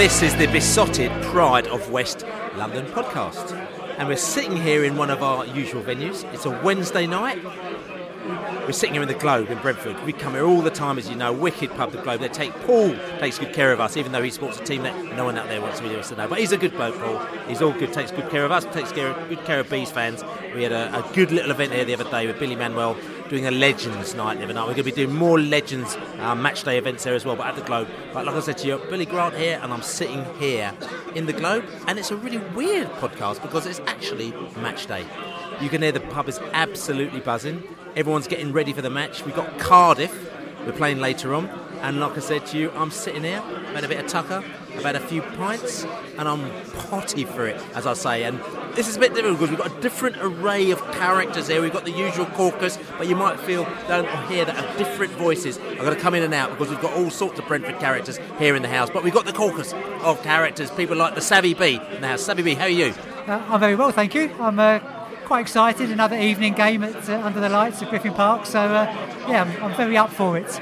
This is the Beesotted Pride of West London podcast. And we're sitting here in one of our usual venues. It's a Wednesday night. We're sitting here in the Globe in Brentford. We come here all the time, as you know. Wicked pub, the Globe. They take Paul takes good care of us, even though he supports a team that no one out there wants to us to know. But he's a good bloke, Paul. He's all good. Takes good care of us. Takes care of, good care of Bees fans. We had a, a good little event here the other day with Billy Manuel doing a Legends night the other night. We're going to be doing more Legends uh, match day events there as well, but at the Globe. But like I said to you, Billy Grant here, and I'm sitting here in the Globe, and it's a really weird podcast because it's actually match day. You can hear the pub is absolutely buzzing. Everyone's getting ready for the match. We've got Cardiff. We're playing later on. And like I said to you, I'm sitting here, I've had a bit of tucker, I've had a few pints, and I'm potty for it, as I say. And this is a bit difficult because we've got a different array of characters here. We've got the usual caucus, but you might feel down here that are different voices are going to come in and out because we've got all sorts of Brentford characters here in the house. But we've got the caucus of characters, people like the Savvy B in the house. Savvy B, how are you? Uh, I'm very well, thank you. I'm uh, quite excited. Another evening game at uh, under the lights at Griffin Park. So uh, yeah, I'm, I'm, very up for it.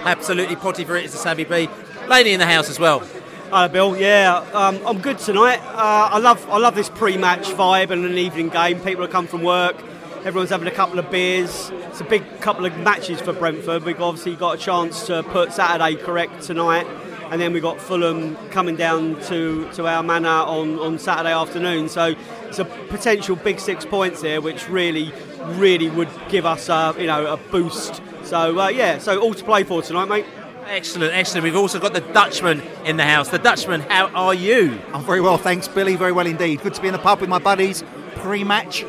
Absolutely potty for it is the Savvy B. Laney in the house as well. Hi, Bill. Yeah, um, I'm good tonight. Uh, I love I love this pre-match vibe and an evening game. People have come from work. Everyone's having a couple of beers. It's a big couple of matches for Brentford. We've obviously got a chance to put Saturday correct tonight and then we've got Fulham coming down to, to our manor on, on Saturday afternoon. So it's a potential big six points here, which really, really would give us a, you know, a boost. So uh, yeah, so all to play for tonight, mate. Excellent, excellent. We've also got the Dutchman in the house. The Dutchman, how are you? I'm very well, thanks, Billy. Very well indeed. Good to be in the pub with my buddies pre-match,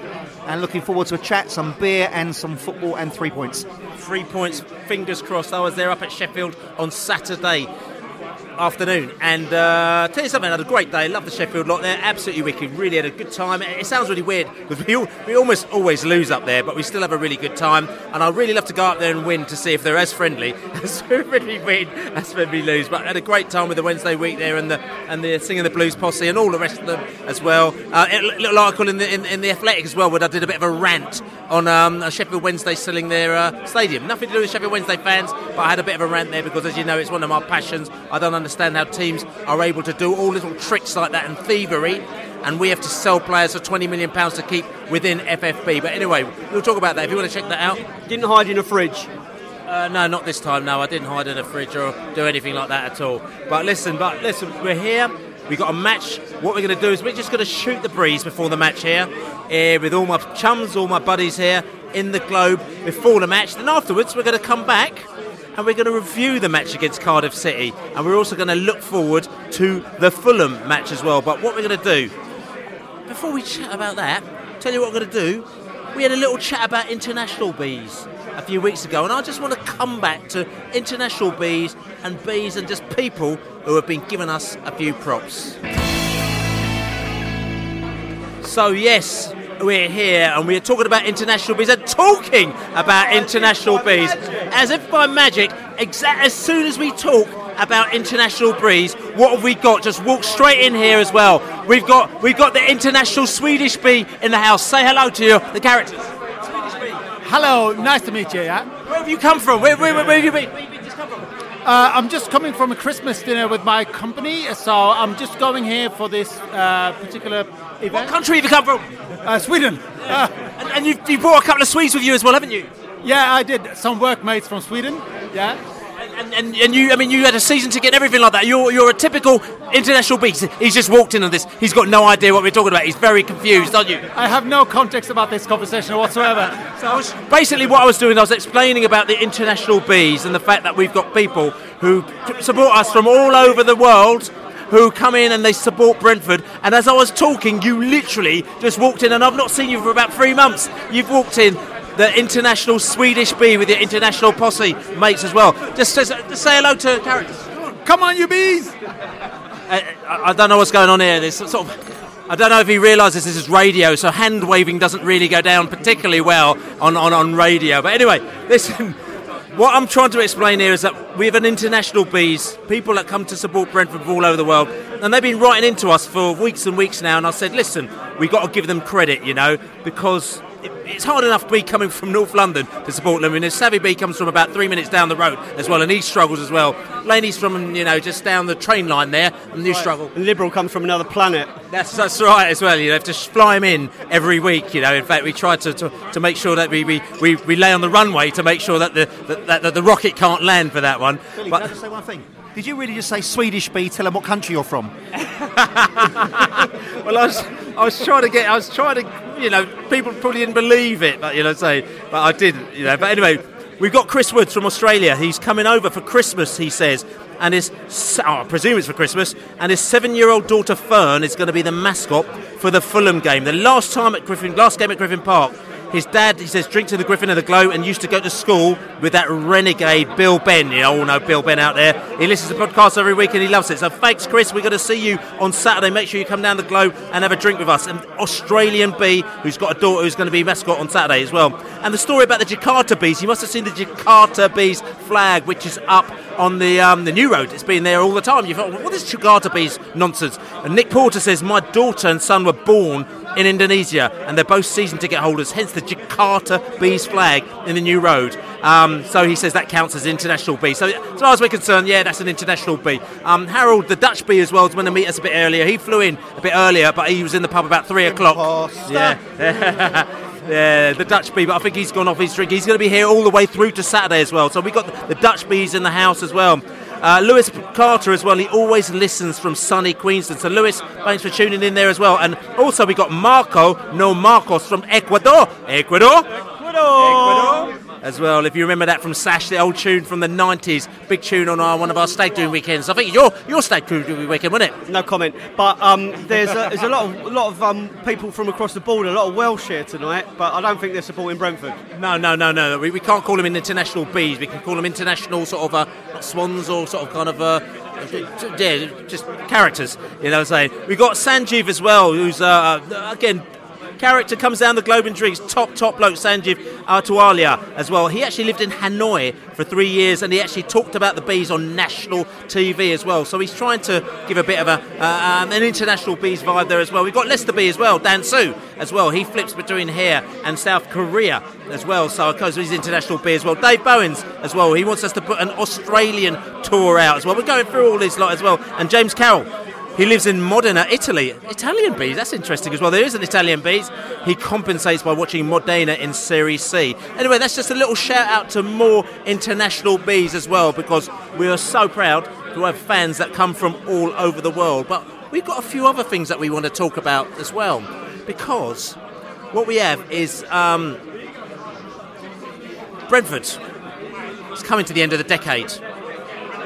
and looking forward to a chat, some beer, and some football, and three points. Three points, fingers crossed. I was there up at Sheffield on Saturday afternoon. And uh, tell you something, I had a great day. Love the Sheffield lot there. Absolutely wicked. Really had a good time. It sounds really weird because we, we almost always lose up there, but we still have a really good time. And I'd really love to go up there and win to see if they're as friendly as when we win as when we lose. But I had a great time with the Wednesday week there and the and the singing the blues posse and all the rest of them as well. Uh, a little article in the in, in, the Athletic as well where I did a bit of a rant on um, Sheffield Wednesday selling their uh, stadium. Nothing to do with Sheffield Wednesday fans, but I had a bit of a rant there because, as you know, it's one of my passions. I don't understand how teams are able to do all little tricks like that and thievery, and we have to sell players for 20 million pounds to keep within FFP. But anyway, we'll talk about that. If you want to check that out, didn't hide in a fridge. Uh, no, not this time. No, I didn't hide in a fridge or do anything like that at all. But listen, but listen, we're here. We've got a match. What we're going to do is we're just going to shoot the breeze before the match here, here with all my chums, all my buddies here in the globe before the match. Then afterwards, we're going to come back and we're going to review the match against Cardiff City, and we're also going to look forward to the Fulham match as well. But what we're going to do before we chat about that, tell you what we're going to do. We had a little chat about international bees a few weeks ago, and I just want to come back to international bees and bees and just people who have been giving us a few props. So, yes, we're here and we're talking about international bees and talking about international bees as if by magic, exa- as soon as we talk, about international bees, What have we got? Just walk straight in here as well. We've got we've got the international Swedish bee in the house. Say hello to you, the characters. Hello, nice to meet you. Yeah, Where have you come from? Where, where, where, where have you been? Where have you just come from? Uh, I'm just coming from a Christmas dinner with my company, so I'm just going here for this uh, particular What event. country have you come from? Uh, Sweden. And, and you've, you brought a couple of Swedes with you as well, haven't you? yeah, I did. Some workmates from Sweden. Yeah. And, and, and you, I mean, you had a season ticket and everything like that. You're, you're a typical international beast. He's just walked in on this. He's got no idea what we're talking about. He's very confused, aren't you? I have no context about this conversation whatsoever. So I was, basically, what I was doing, I was explaining about the international bees and the fact that we've got people who support us from all over the world. Who come in and they support Brentford, and as I was talking, you literally just walked in, and I've not seen you for about three months. You've walked in, the international Swedish bee with your international posse mates as well. Just, just, just say hello to characters. Come on, you bees! I, I- I don't know what's going on here. There's sort of, I don't know if he realises this is radio, so hand waving doesn't really go down particularly well on, on, on radio. But anyway, listen, what I'm trying to explain here is that we have an international bees, people that come to support Brentford from all over the world, and they've been writing into us for weeks and weeks now. And I said, listen, we've got to give them credit, you know, because it's hard enough to be coming from North London to support them. And Savvy B comes from about three minutes down the road as well, and he struggles as well. Laney's from, you know, just down the train line there, and you struggle. And Liberal comes from another planet. That's that's right as well. You have to fly him in every week. You know, in fact, we try to, to, to make sure that we, we, we, we lay on the runway to make sure that the that, that the rocket can't land for that one. Billy, But- can I just say one thing? Did you really just say Swedish bee? Tell them what country you're from. well, I was, I was trying to get, I was trying to, you know, people probably didn't believe it, but you know, say, but I didn't, you know. But anyway, we've got Chris Woods from Australia. He's coming over for Christmas, he says, and his, oh, I presume it's for Christmas, and his seven-year-old daughter Fern is going to be the mascot for the Fulham game. The last time at Griffin, last game at Griffin Park. His dad, he says, drinks to the Griffin and the Globe and used to go to school with that renegade Bill Ben. You all know Bill Ben out there. He listens to podcasts every week and he loves it. So thanks, Chris. We're going to see you on Saturday. Make sure you come down the Globe and have a drink with us. And Australian Bee, who's got a daughter who's going to be mascot on Saturday as well. And the story about the Jakarta Bees, you must have seen the Jakarta Bees flag, which is up on the um, the new road. It's been there all the time. You thought, what is Jakarta Bees nonsense? And Nick Porter says, my daughter and son were born in Indonesia, and they're both season ticket holders, hence the Jakarta Bees flag in the new road. Um, so he says that counts as international bee. So as far as we're concerned, yeah, that's an international bee. Um, Harold, the Dutch bee as well, is going to meet us a bit earlier. He flew in a bit earlier, but he was in the pub about three o'clock. Yeah. Yeah, the Dutch bee, but I think he's gone off his drink. He's going to be here all the way through to Saturday as well. So we've got the Dutch bees in the house as well. Uh, Lewis Carter as well. He always listens from sunny Queensland. So Lewis, thanks for tuning in there as well. And also we got Marco, no Marcos from Ecuador. Ecuador. Ecuador. As well, if you remember that from Sash, the old tune from the 90s, big tune on our, one of our stag doing weekends. I think your your stag doing weekend, wasn't it? No comment. But um, there's a, there's a lot of a lot of um, people from across the border, a lot of Welsh here tonight. But I don't think they're supporting Brentford. No, no, no, no. We, we can't call them international bees. We can call them international sort of uh, swans or sort of kind of uh, yeah, just characters. You know, what I'm saying We've got Sanjeev as well, who's uh, again. Character comes down the globe and drinks. Top, top bloke, Sanjeev Artualia as well. He actually lived in Hanoi for three years and he actually talked about the bees on national TV as well. So he's trying to give a bit of a uh, um, an international bees vibe there as well. We've got Leicester Bee as well, Dan Su as well. He flips between here and South Korea as well. So of course he's international bee as well. Dave Bowens as well. He wants us to put an Australian tour out as well. We're going through all this lot as well. And James Carroll. He lives in Modena, Italy. Italian bees, that's interesting as well. There is an Italian bees. He compensates by watching Modena in Serie C. Anyway, that's just a little shout out to more international bees as well because we are so proud to have fans that come from all over the world. But we've got a few other things that we want to talk about as well because what we have is um, Brentford. It's coming to the end of the decade.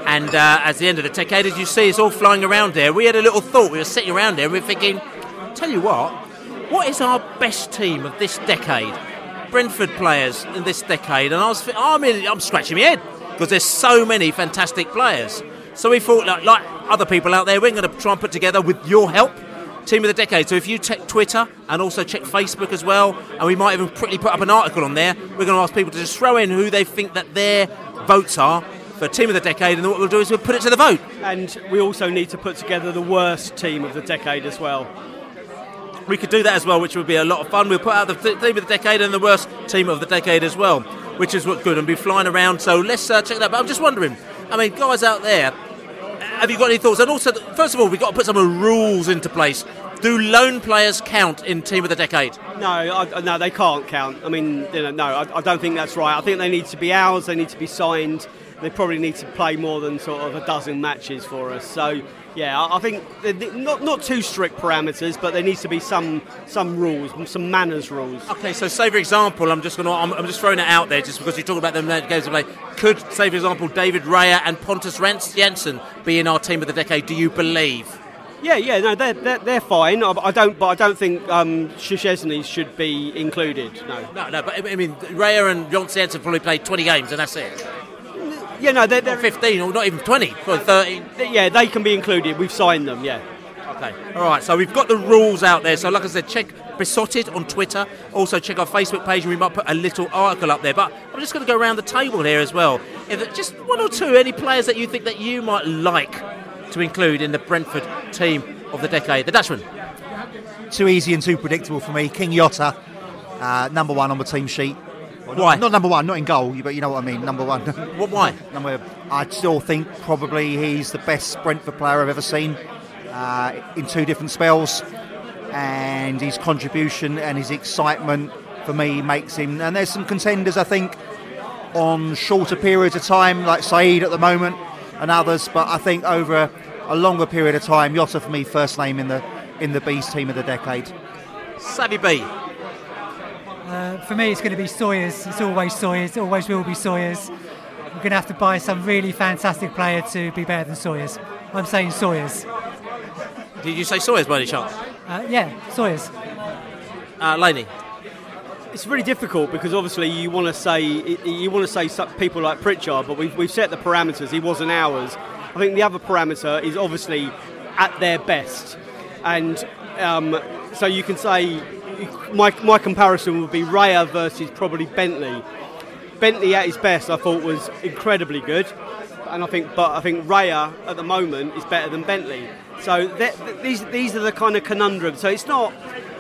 And uh, at the end of the decade, as you see, it's all flying around there. We had a little thought. We were sitting around there and we were thinking, tell you what, what is our best team of this decade? Brentford players in this decade. And I was, I mean, I'm scratching my head because there's so many fantastic players. So we thought, like, like other people out there, we're going to try and put together, with your help, Team of the Decade. So if you check Twitter and also check Facebook as well, and we might even quickly put up an article on there, we're going to ask people to just throw in who they think that their votes are for team of the decade, and what we'll do is we'll put it to the vote. And we also need to put together the worst team of the decade as well. We could do that as well, which would be a lot of fun. We'll put out the t- team of the decade and the worst team of the decade as well, which is what good and be flying around. So let's uh, check that. But I'm just wondering, I mean, guys out there, have you got any thoughts? And also, first of all, we've got to put some rules into place. Do loan players count in team of the decade? No, I, no, they can't count. I mean, you know, no, I, I don't think that's right. I think they need to be ours. They need to be signed. They probably need to play more than sort of a dozen matches for us. So, yeah, I think not not too strict parameters, but there needs to be some some rules, some manners rules. Okay, so say for example, I'm just to, I'm, I'm just throwing it out there, just because you talk about them games of play. Could say for example, David Raya and Pontus Jansson be in our team of the decade? Do you believe? Yeah, yeah, no, they're they're, they're fine. I, don't, but I don't think um, Szczesny should be included. No. No, no, but I mean, Raya and Jansson probably played 20 games, and that's it. Yeah, no, they're, they're Or 15, or not even 20, probably 13. yeah, they can be included. We've signed them. Yeah. Okay. All right. So we've got the rules out there. So like I said, check Beesotted on Twitter. Also check our Facebook page, and we might put a little article up there. But I'm just going to go around the table here as well. If just one or two, any players that you think that you might like to include in the Brentford team of the decade, the Dutchman. Too easy and too predictable for me. King Jota, uh, number one on the team sheet. Well, not- Why? Not, number one, not in goal, but you know what I mean. Number one. What? Why? number. I still think probably he's the best Brentford player I've ever seen uh, in two different spells, and his contribution and his excitement for me makes him. And there's some contenders I think on shorter periods of time, like Saeed at the moment, and others. But I think over a, a longer period of time, Jota for me first name in the in the Bees team of the decade. Savvy B. Uh, for me, it's going to be Sawyers. It's always Sawyers. It always will be Sawyers. We're going to have to buy some really fantastic player to be better than Sawyers. I'm saying Sawyers. Did you say Sawyers by any chance? Uh, yeah, Sawyers. Uh, Laney. It's really difficult because obviously you want to say you want to say some people like Pritchard, but we've, we've set the parameters. He wasn't ours. I think the other parameter is obviously at their best, and um, so you can say my, my comparison would be Raya versus probably Bentley. Bentley at his best, I thought was incredibly good, and I think, but I think Raya at the moment is better than Bentley. So these these are the kind of conundrums. So it's not,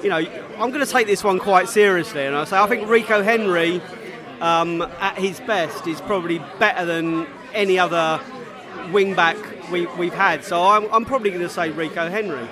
you know, I'm going to take this one quite seriously, and I say I think Rico Henry um, at his best is probably better than any other wing back we, we've had. So I'm, I'm probably going to say Rico Henry.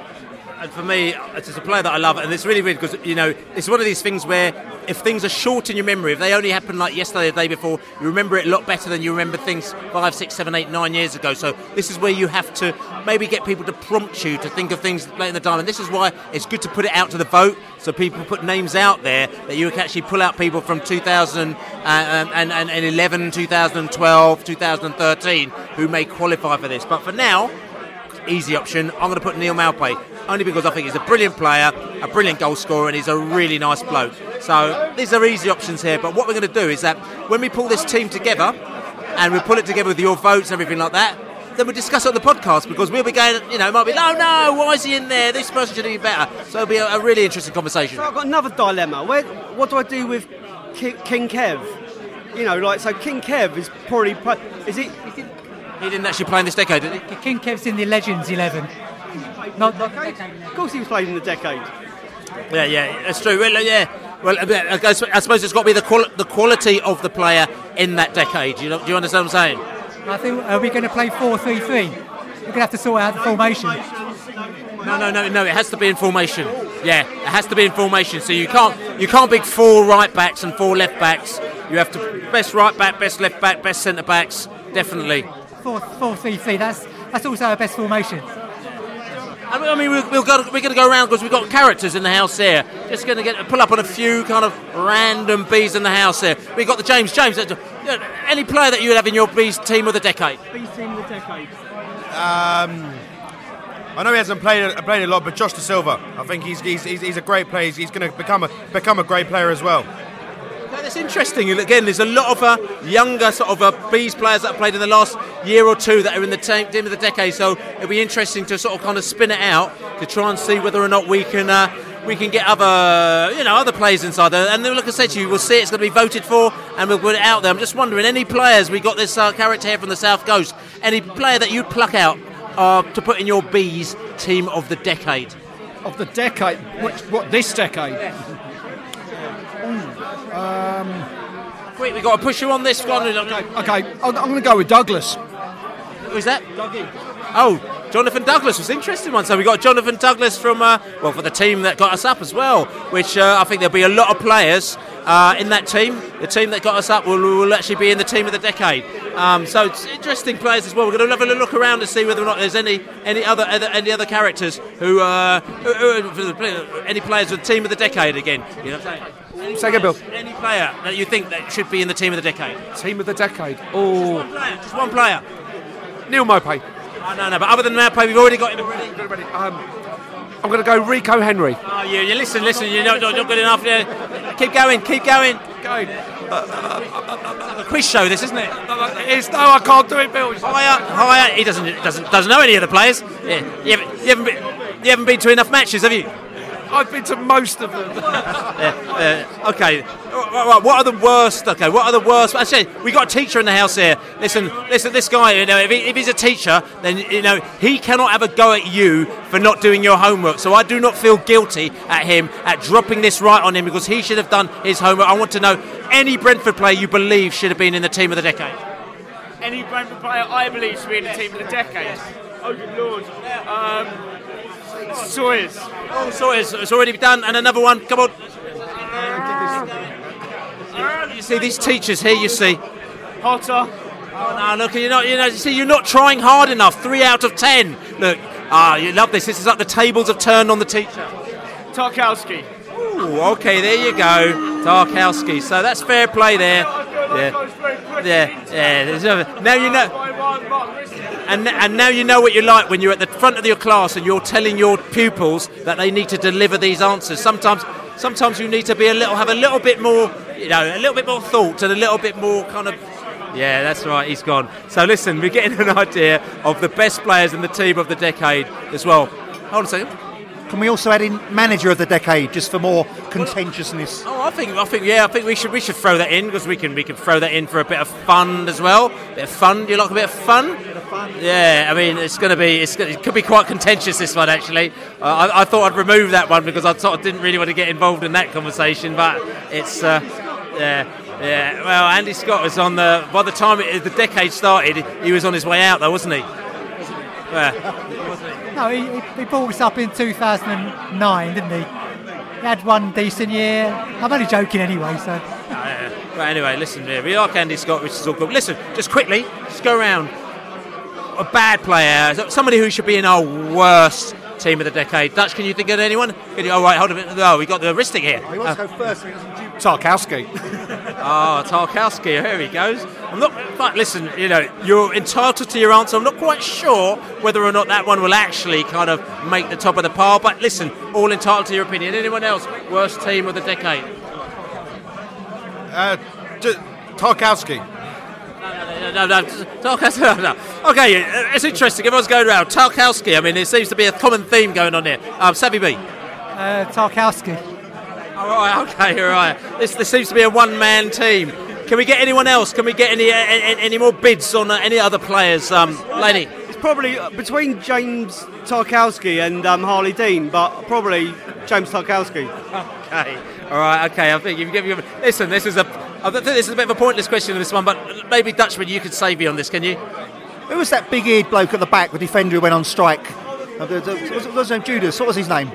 And for me, it's a player that I love, and it's really weird because you know it's one of these things where if things are short in your memory, if they only happened like yesterday, or the day before, you remember it a lot better than you remember things five, six, seven, eight, nine years ago. So this is where you have to maybe get people to prompt you to think of things late in the time, and this is why it's good to put it out to the vote, so people put names out there that you can actually pull out people from 2011, uh, 2012, 2013 who may qualify for this. But for now, easy option. I'm going to put Neal Maupay only because I think he's a brilliant player, a brilliant goal scorer, and he's a really nice bloke. So these are easy options here. But what we're going to do is that when we pull this team together and we pull it together with your votes and everything like that, then we'll discuss it on the podcast because we'll be going, you know, it might be, no, no, why is he in there? This person should be better. So it'll be a, a really interesting conversation. So I've got another dilemma. Where, what do I do with Ki- King Kev? You know, like so King Kev is probably is it? He didn't actually play in this decade, did he? King Kev's in the Legends 11. Not, not Of course, he was playing in the decade. Yeah, yeah, that's true. Well, yeah. Well, I suppose it's got to be the quali- the quality of the player in that decade. You know, do you understand what I'm saying? I think, are we going to play 4 3 3? We're going to have to sort out the formation. No, no, no, no. It has to be in formation. Yeah, it has to be in formation. So you can't you can't pick four right backs and four left backs. You have to best right back, best left back, best centre backs. Definitely. 4 4 3 3, that's, that's also our best formation. I mean, we've, we've got, we're going to go around because we've got characters in the house here. Just going to get pull up on a few kind of random bees in the house here. We've got the James. James, uh, uh, any player that you would have in your bees team of the decade? Bees team of the decade. Um, I know he hasn't played played a lot, but Josh Dasilva, I think he's he's, he's, he's a great player. He's, he's going to become a become a great player as well. Yeah, That's interesting. Again, there's a lot of uh, younger sort of uh, bees players that have played in the last year or two that are in the team, team of the decade. So it'll be interesting to sort of kind of spin it out to try and see whether or not we can uh, we can get other, you know, other players inside there. And then, like I said to you, we'll see it's going to be voted for, and we'll put it out there. I'm just wondering, any players? We got this uh, character here from the South Coast. Any player that you'd pluck out uh, to put in your bees team of the decade? Of the decade? What, what this decade? Um, Quick, we've got to push you on this one. okay, I'm, I'm going to go with Douglas. Who's that? Oh, Jonathan Douglas was an interesting one. So we got Jonathan Douglas from uh, well for the team that got us up as well, which uh, I think there'll be a lot of players uh, in that team. The team that got us up will, will actually be in the team of the decade. Um, so it's interesting players as well. We're going to have a look around to see whether or not there's any any other, other any other characters who, uh, who, who any players with the team of the decade again. You know what I'm saying? Say again, Bill. Any player that you think that should be in the team of the decade? Team of the decade. Oh, Just one player. Neal Maupay. Oh, no, no, but other than that, play, we've already got him already. Um, I'm going to go Rico Henry. Oh, you, you listen, listen. You're not, not, not good enough. Yeah. Keep going, keep going. Going. a uh, uh, uh, quiz show, this isn't it? It's, no, I can't do it, Bill. Higher, higher. He doesn't doesn't doesn't know any of the players. Yeah, you haven't, you haven't been you haven't been to enough matches, have you? I've been to most of them. Yeah, uh, okay. Right, right, What are the worst? Okay, what are the worst? Actually, we got a teacher in the house here. Listen, listen. This guy, you know, if, he, if he's a teacher, then you know he cannot have a go at you for not doing your homework. So I do not feel guilty at him at dropping this right on him because he should have done his homework. I want to know any Brentford player you believe should have been in the team of the decade. Any Brentford player I believe should be in the team of the decade. Oh good lord. Um, Sawyers. Oh, Sawyers, it's already done, and another one. Come on. You see these teachers here. You see. Potter. Oh no! Look, you're not. You know, you see, you're not trying hard enough. Three out of ten. Look. Ah, you love this. This is like the tables have turned on the teacher. Tarkowski. Ooh, okay, there you go, Tarkowski. So that's fair play there. Yeah, yeah, yeah. Now you know. And, and now you know what you're like when you're at the front of your class and you're telling your pupils that they need to deliver these answers. Sometimes, sometimes you need to be a little, have a little bit more, you know, a little bit more thought and a little bit more kind of. Yeah, that's right. He's gone. So listen, we're getting an idea of the best players in the team of the decade as well. Hold on a second. Can we also add in manager of the decade just for more contentiousness? Oh, I think, I think, yeah, I think we should we should throw that in because we can we can throw that in for a bit of fun as well. A bit of fun. Do you like a bit of fun? Yeah, I mean it's going to be it's gonna, it could be quite contentious this one actually. Uh, I, I thought I'd remove that one because I sort of didn't really want to get involved in that conversation, but it's uh, yeah. Yeah, well, Andy Scott was on the. By the time it, the decade started, he was on his way out, though, wasn't he? Yeah. No, he, he- he brought us up in 2009, didn't he? He had one decent year. I'm only joking anyway, so. Yeah. But anyway, listen, here. we like Andy Scott, which is all good. Listen, just quickly, just go around. A bad player, somebody who should be in our worst team of the decade. Dutch, can you think of anyone? Can you, oh, right, hold a minute. Oh, we got the wristing here. He wants to go uh, first. so he doesn't do- Tarkowski. Oh, Tarkowski, here he goes. I'm not. But listen, you know, you're entitled to your answer. I'm not quite sure whether or not that one will actually kind of make the top of the pile. But listen, all entitled to your opinion. Anyone else? Worst team of the decade? Uh, j- Tarkowski. No, no, no, Tarkowski. No, no. Okay, uh, it's interesting. Everyone's going around. Tarkowski. I mean, it seems to be a common theme going on here. Um, Savvy B. Uh, Tarkowski. All right, okay, all right. This, this seems to be a one-man team. Can we get anyone else? Can we get any any, any more bids on uh, any other players, um, lady? It's probably uh, between James Tarkowski and um, Harley Dean, but probably James Tarkowski. Okay. All right. Okay. I think you've given. Listen, this is a. I think this is a bit of a pointless question this one, but maybe Dutchman, you could save me on this, can you? Who was that big-eared bloke at the back, the defender who went on strike? Uh, the- the- was- what was his name? Judas. What was his name?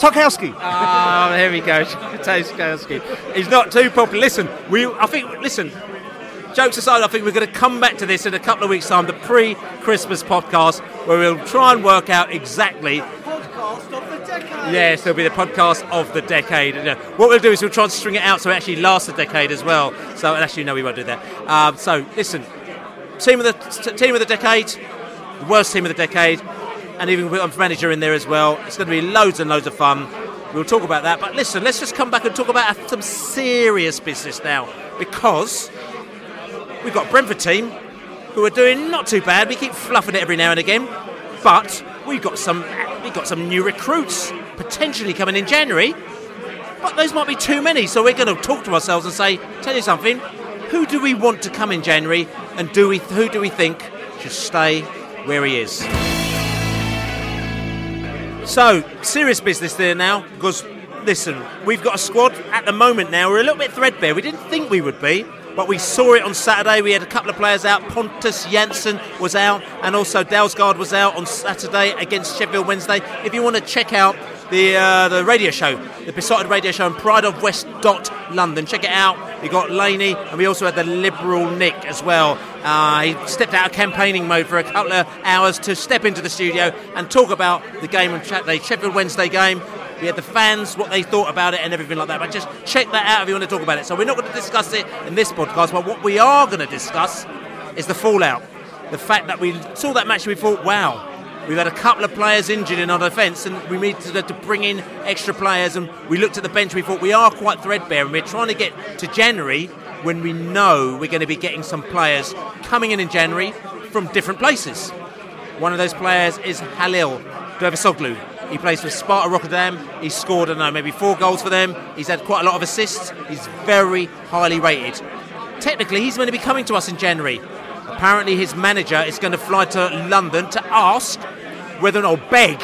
Tarkowski. Oh, here we go. Tarkowski. He's not too popular. Listen, we. I think. Listen. Jokes aside, I think we're going to come back to this in a couple of weeks' time, the pre-Christmas podcast, where we'll try and work out exactly Yes, it'll be the podcast of the decade. What we'll do is we'll try and string it out so it actually lasts a decade as well. So, actually, no, we won't do that. Um, so, listen, team of the t- team of the decade, the worst team of the decade, and even with manager in there as well. It's going to be loads and loads of fun. We'll talk about that. But listen, let's just come back and talk about some serious business now because we've got Brentford team who are doing not too bad. We keep fluffing it every now and again, but we've got some we've got some new recruits potentially coming in January, but those might be too many. So we're going to talk to ourselves and say, tell you something, who do we want to come in January, and do we who do we think should stay where he is? So serious business there now, because listen, we've got a squad at the moment now. We're a little bit threadbare. We didn't think we would be. But we saw it on Saturday. We had a couple of players out. Pontus Jansson was out, and also Dalsgaard was out on Saturday against Sheffield Wednesday. If you want to check out the uh, the radio show, the Beesotted radio show on Pride of West dot London, check it out. We got Laney, and we also had the Liberal Nick as well. Uh, he stepped out of campaigning mode for a couple of hours to step into the studio and talk about the game on Saturday, Sheffield Wednesday game. We had the fans, what they thought about it, and everything like that. But just check that out if you want to talk about it. So we're not going to discuss it in this podcast, but what we are going to discuss is the fallout. The fact that we saw that match, and we thought, wow, we've had a couple of players injured in our defence, and we needed to, bring in extra players. And we looked at the bench, we thought we are quite threadbare, and we're trying to get to January when we know we're going to be getting some players coming in in January from different places. One of those players is Halil Dervisoglu. He plays for Sparta Rotterdam. He's scored, I don't know, maybe four goals for them. He's had quite a lot of assists. He's very highly rated. Technically, he's going to be coming to us in January. Apparently, his manager is going to fly to London to ask whether or not, beg,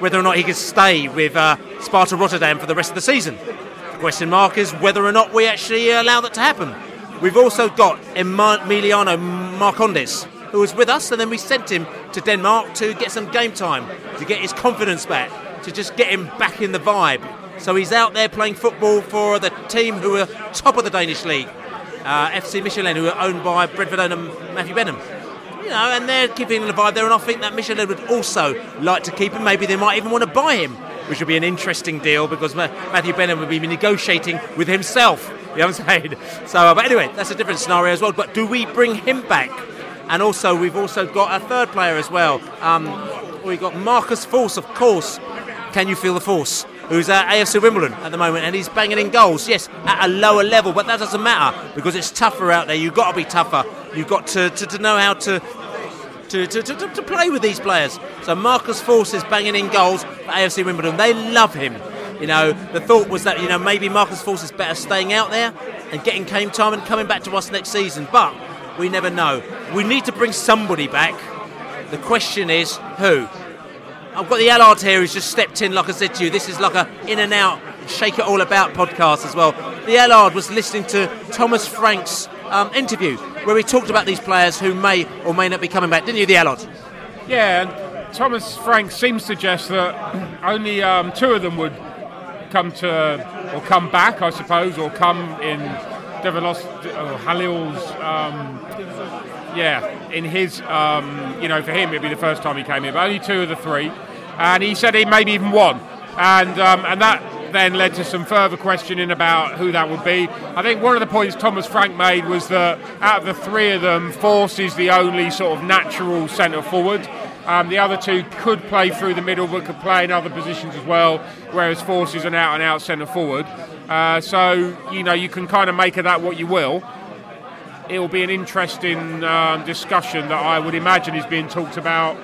whether or not he can stay with uh, Sparta Rotterdam for the rest of the season. The question mark is whether or not we actually allow that to happen. We've also got Emiliano Marcondes, who was with us, and then we sent him to Denmark to get some game time, to get his confidence back, to just get him back in the vibe. So he's out there playing football for the team who are top of the Danish league, uh, FC Midtjylland, who are owned by Brentford owner Matthew Benham. You know, and they're keeping the vibe there, and I think that Midtjylland would also like to keep him. Maybe they might even want to buy him, which would be an interesting deal because Matthew Benham would be negotiating with himself. You know what I'm saying? So, uh, but anyway, that's a different scenario as well. But do we bring him back? And also, we've also got a third player as well. Um, we've got Marcus Forss, of course. Can you feel the force? Who's at AFC Wimbledon at the moment, and he's banging in goals. Yes, at a lower level, but that doesn't matter because it's tougher out there. You've got to be tougher. You've got to, to, to know how to to, to, to, to play with these players. So Marcus Forss is banging in goals for AFC Wimbledon. They love him. You know, the thought was that you know maybe Marcus Forss is better staying out there and getting game time and coming back to us next season, but we never know. We need to bring somebody back. The question is who. I've got the Allard here who's just stepped in, like I said to you. This is like a in and out, shake it all about podcast as well. The Allard was listening to Thomas Frank's um, interview where he talked about these players who may or may not be coming back, didn't you, the Allard? Yeah, and Thomas Frank seems to suggest that only um, two of them would come to, or come back, I suppose, or come in Develos, or Halil's, um, yeah, in his, um, you know, for him it'd be the first time he came here, but only two of the three. And he said he maybe even one. And, um, and that then led to some further questioning about who that would be. I think one of the points Thomas Frank made was that out of the three of them, Forss is the only sort of natural centre forward. Um, the other two could play through the middle, but could play in other positions as well. Whereas Forss is an out and out centre forward. Uh, so you know you can kind of make of that what you will. It will be an interesting um, discussion that I would imagine is being talked about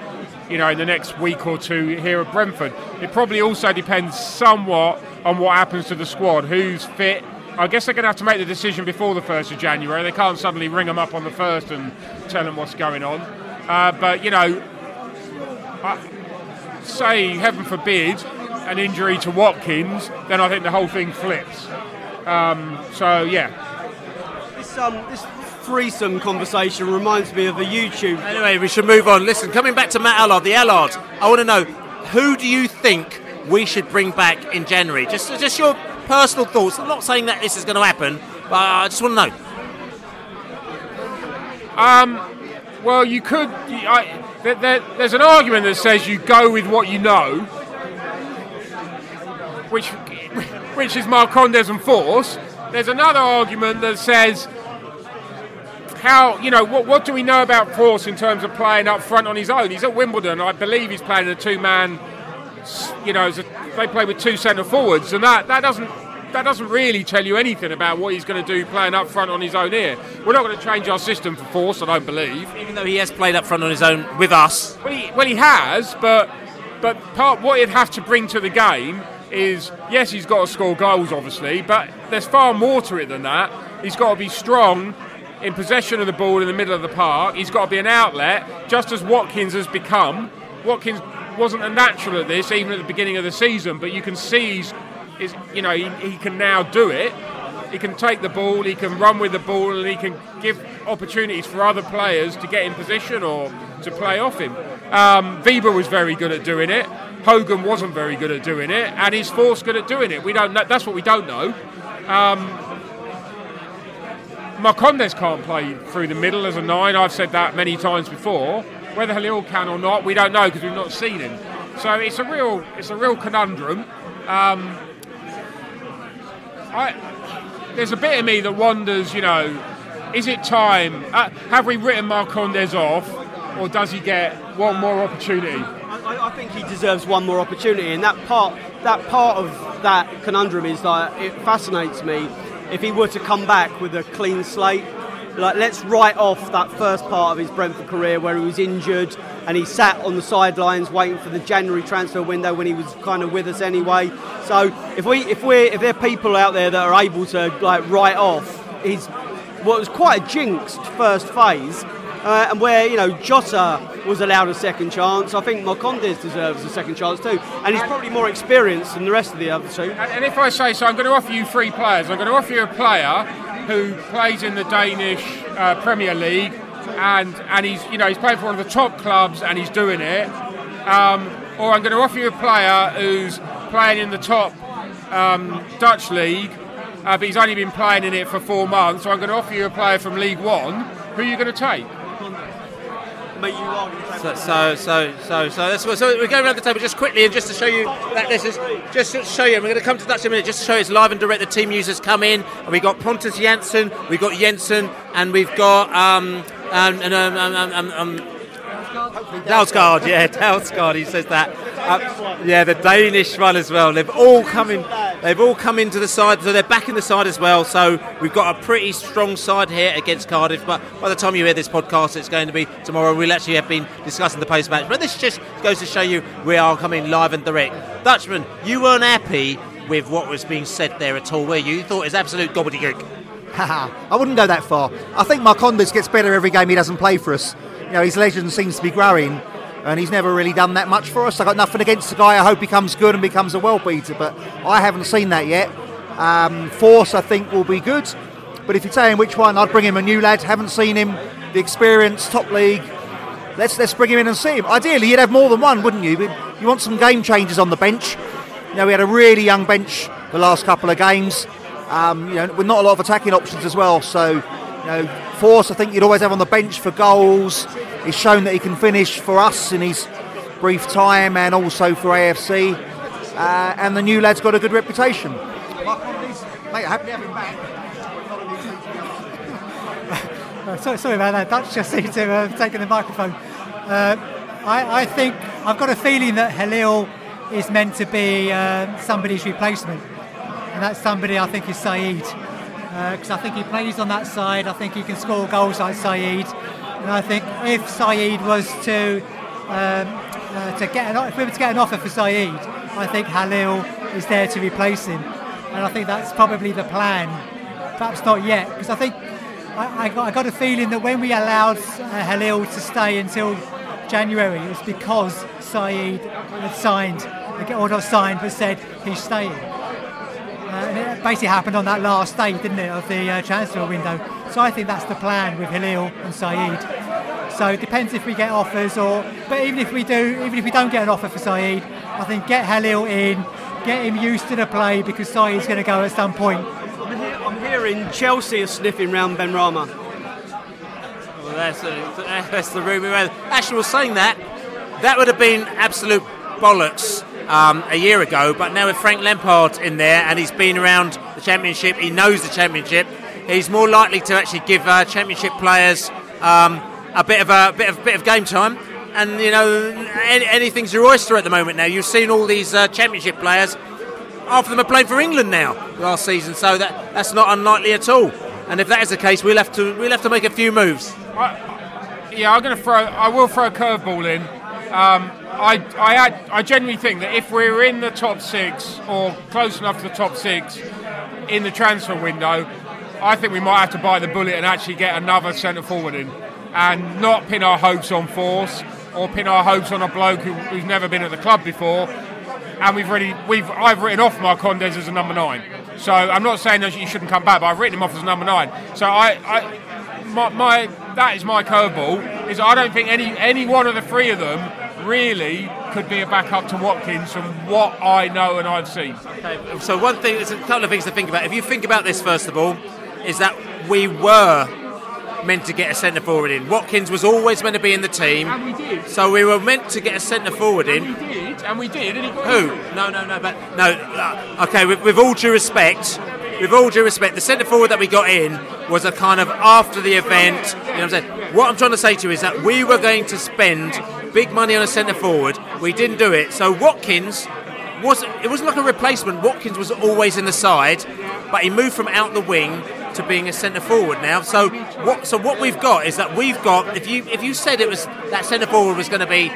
you know, in the next week or two here at Brentford. It probably also depends somewhat on what happens to the squad, who's fit. I guess they're going to have to make the decision before the 1st of January. They can't suddenly ring them up on the 1st and tell them what's going on. Uh, but, you know, I, say, heaven forbid, an injury to Watkins, then I think the whole thing flips. Um, so, yeah. This, um, this threesome conversation reminds me of a YouTube. Anyway, we should move on. Listen, coming back to Matt Allard, the Allard, I want to know who do you think we should bring back in January? Just, just your personal thoughts. I'm not saying that this is going to happen, but I just want to know. Um, well, you could. I, there, there, there's an argument that says you go with what you know, which, which is Marcondes and Forss. There's another argument that says how you know what, what do we know about Forss in terms of playing up front on his own? He's at Wimbledon, I believe he's playing a two-man. You know, a, they play with two centre forwards, and that, that doesn't that doesn't really tell you anything about what he's going to do playing up front on his own here. We're not going to change our system for Forss, I don't believe. Even though he has played up front on his own with us. Well, he, well, he has, but But part what he'd have to bring to the game is yes, he's got to score goals, obviously, but there's far more to it than that. He's got to be strong in possession of the ball in the middle of the park. He's got to be an outlet, just as Watkins has become. Watkins wasn't a natural at this even at the beginning of the season, but you can see he's, is you know he, he can now do it. He can take the ball, he can run with the ball, and he can give opportunities for other players to get in position or to play off him. Um, Vibe was very good at doing it. Hogan wasn't very good at doing it, and is Forss good at doing it? We don't know. That's what we don't know. Um, Marcondes can't play through the middle as a nine. I've said that many times before. Whether Halil can or not, we don't know because we've not seen him. So it's a real, it's a real conundrum. Um, I, there's a bit of me that wonders, you know, is it time? Uh, have we written Marcondes off, or does he get one more opportunity? I, I think he deserves one more opportunity, and that part, that part of that conundrum is that it fascinates me. If he were to come back with a clean slate, like let's write off that first part of his Brentford career where he was injured and he sat on the sidelines waiting for the January transfer window when he was kind of with us anyway. So if we, if we, if there are people out there that are able to like write off his what was quite a jinxed first phase, uh, and where you know Jota was allowed a second chance. I think Marcondes deserves a second chance too, and he's probably more experienced than the rest of the other two. And, if I say so, I'm going to offer you three players. I'm going to offer you a player who plays in the Danish uh, Premier League, and and he's you know he's playing for one of the top clubs and he's doing it. Um, or I'm going to offer you a player who's playing in the top um, Dutch league, uh, but he's only been playing in it for four months. So I'm going to offer you a player from League One. Who are you going to take? So, so, so, so, so, that's, so we're going around the table just quickly and just to show you that this is just to show you. We're going to come to that in a minute. Just to show you it's live and direct. The team users come in, and we got Pontus Jansson, we've got Jensen, and we've got um, um, and, um, um, um, um, um, Dalsgaard, yeah, Dalsgaard. He says that. Uh, yeah, the Danish one as well. They've all come in. They've all come into the side, so they're back in the side as well. So we've got a pretty strong side here against Cardiff. But by the time you hear this podcast, it's going to be tomorrow. We'll actually have been discussing the post match. But this just goes to show you we are coming live and direct. Dutchman, you weren't happy with what was being said there at all, were you? You thought it was absolute gobbledygook. I wouldn't go that far. I think Marcondes gets better every game he doesn't play for us. You know, his legend seems to be growing, and he's never really done that much for us. I've got nothing against the guy. I hope he comes good and becomes a well beater, but I haven't seen that yet. Um, Forss, I think, will be good, but if you're saying which one, I'd bring him a new lad. Haven't seen him, the experience, top league. Let's let's bring him in and see him. Ideally, you'd have more than one, wouldn't you? You want some game changers on the bench. You know, we had a really young bench the last couple of games. Um, you know, with not a lot of attacking options as well. So, you know, Forss, I think you'd always have on the bench for goals. He's shown that he can finish for us in his brief time and also for AFC. Uh, and the new lad's got a good reputation. Mate, happy to have him back. Uh, sorry, sorry about that. Dutch just seemed to have uh, taken the microphone. Uh, I, I, think I've got a feeling that Halil is meant to be uh, somebody's replacement, and that somebody I think is Saeed, because I think he plays on that side. I think he can score goals like Saeed, and I think if Saeed was to um, uh, to get an, if we were to get an offer for Saeed, I think Halil is there to replace him, and I think that's probably the plan. Perhaps not yet, because I think I, I, got, I, got, a feeling that when we allowed uh, Halil to stay until January, it was because Saeed had signed, or not signed, but said he's staying. And it basically happened on that last day, didn't it, of the uh, transfer window. So I think that's the plan with Halil and Saeed. So it depends if we get offers, or but even if we do, even if we don't get an offer for Saeed, I think get Halil in, get him used to the play because Saeed's going to go at some point. I'm hearing Chelsea are sniffing round Benrahma. Well, that's, uh, that's the rumour. Actually, was saying that. That would have been absolute bollocks um, a year ago, but now with Frank Lampard in there and he's been around the Championship, he knows the Championship, he's more likely to actually give uh, Championship players um, a bit of a bit of bit of game time. And you know, any, anything's your oyster at the moment. Now you've seen all these uh, Championship players half of them are playing for England now last season, so that that's not unlikely at all. And if that is the case, we'll have to we'll have to make a few moves. I, yeah, I'm going to throw. I will throw a curveball in. Um, I, I, I genuinely think that if we're in the top six or close enough to the top six in the transfer window, I think we might have to bite the bullet and actually get another centre forward in, and not pin our hopes on Forss or pin our hopes on a bloke who, who's never been at the club before. And we've already we've I've written off Mark Marcondes as a number nine. So I'm not saying that he shouldn't come back, but I've written him off as a number nine. So I, I my, my that is my curveball. Is I don't think any any one of the three of them really could be a backup to Watkins from what I know and I've seen. Okay, so one thing, there's a couple of things to think about. If you think about this first of all, is that we were meant to get a centre forward in. Watkins was always meant to be in the team, And we did. so we were meant to get a centre forward in. And we did, and we did, and he got Who? No, no, no, but no. uh, Okay, with, with all due respect, with all due respect, the centre forward that we got in was a kind of after the event. You know what I'm saying? What I'm trying to say to you is that we were going to spend big money on a centre forward. We didn't do it. So Watkins was it wasn't like a replacement. Watkins was always in the side, but he moved from out the wing to being a centre forward now. So what? So what we've got is that we've got. If you if you said it was that centre forward was going to be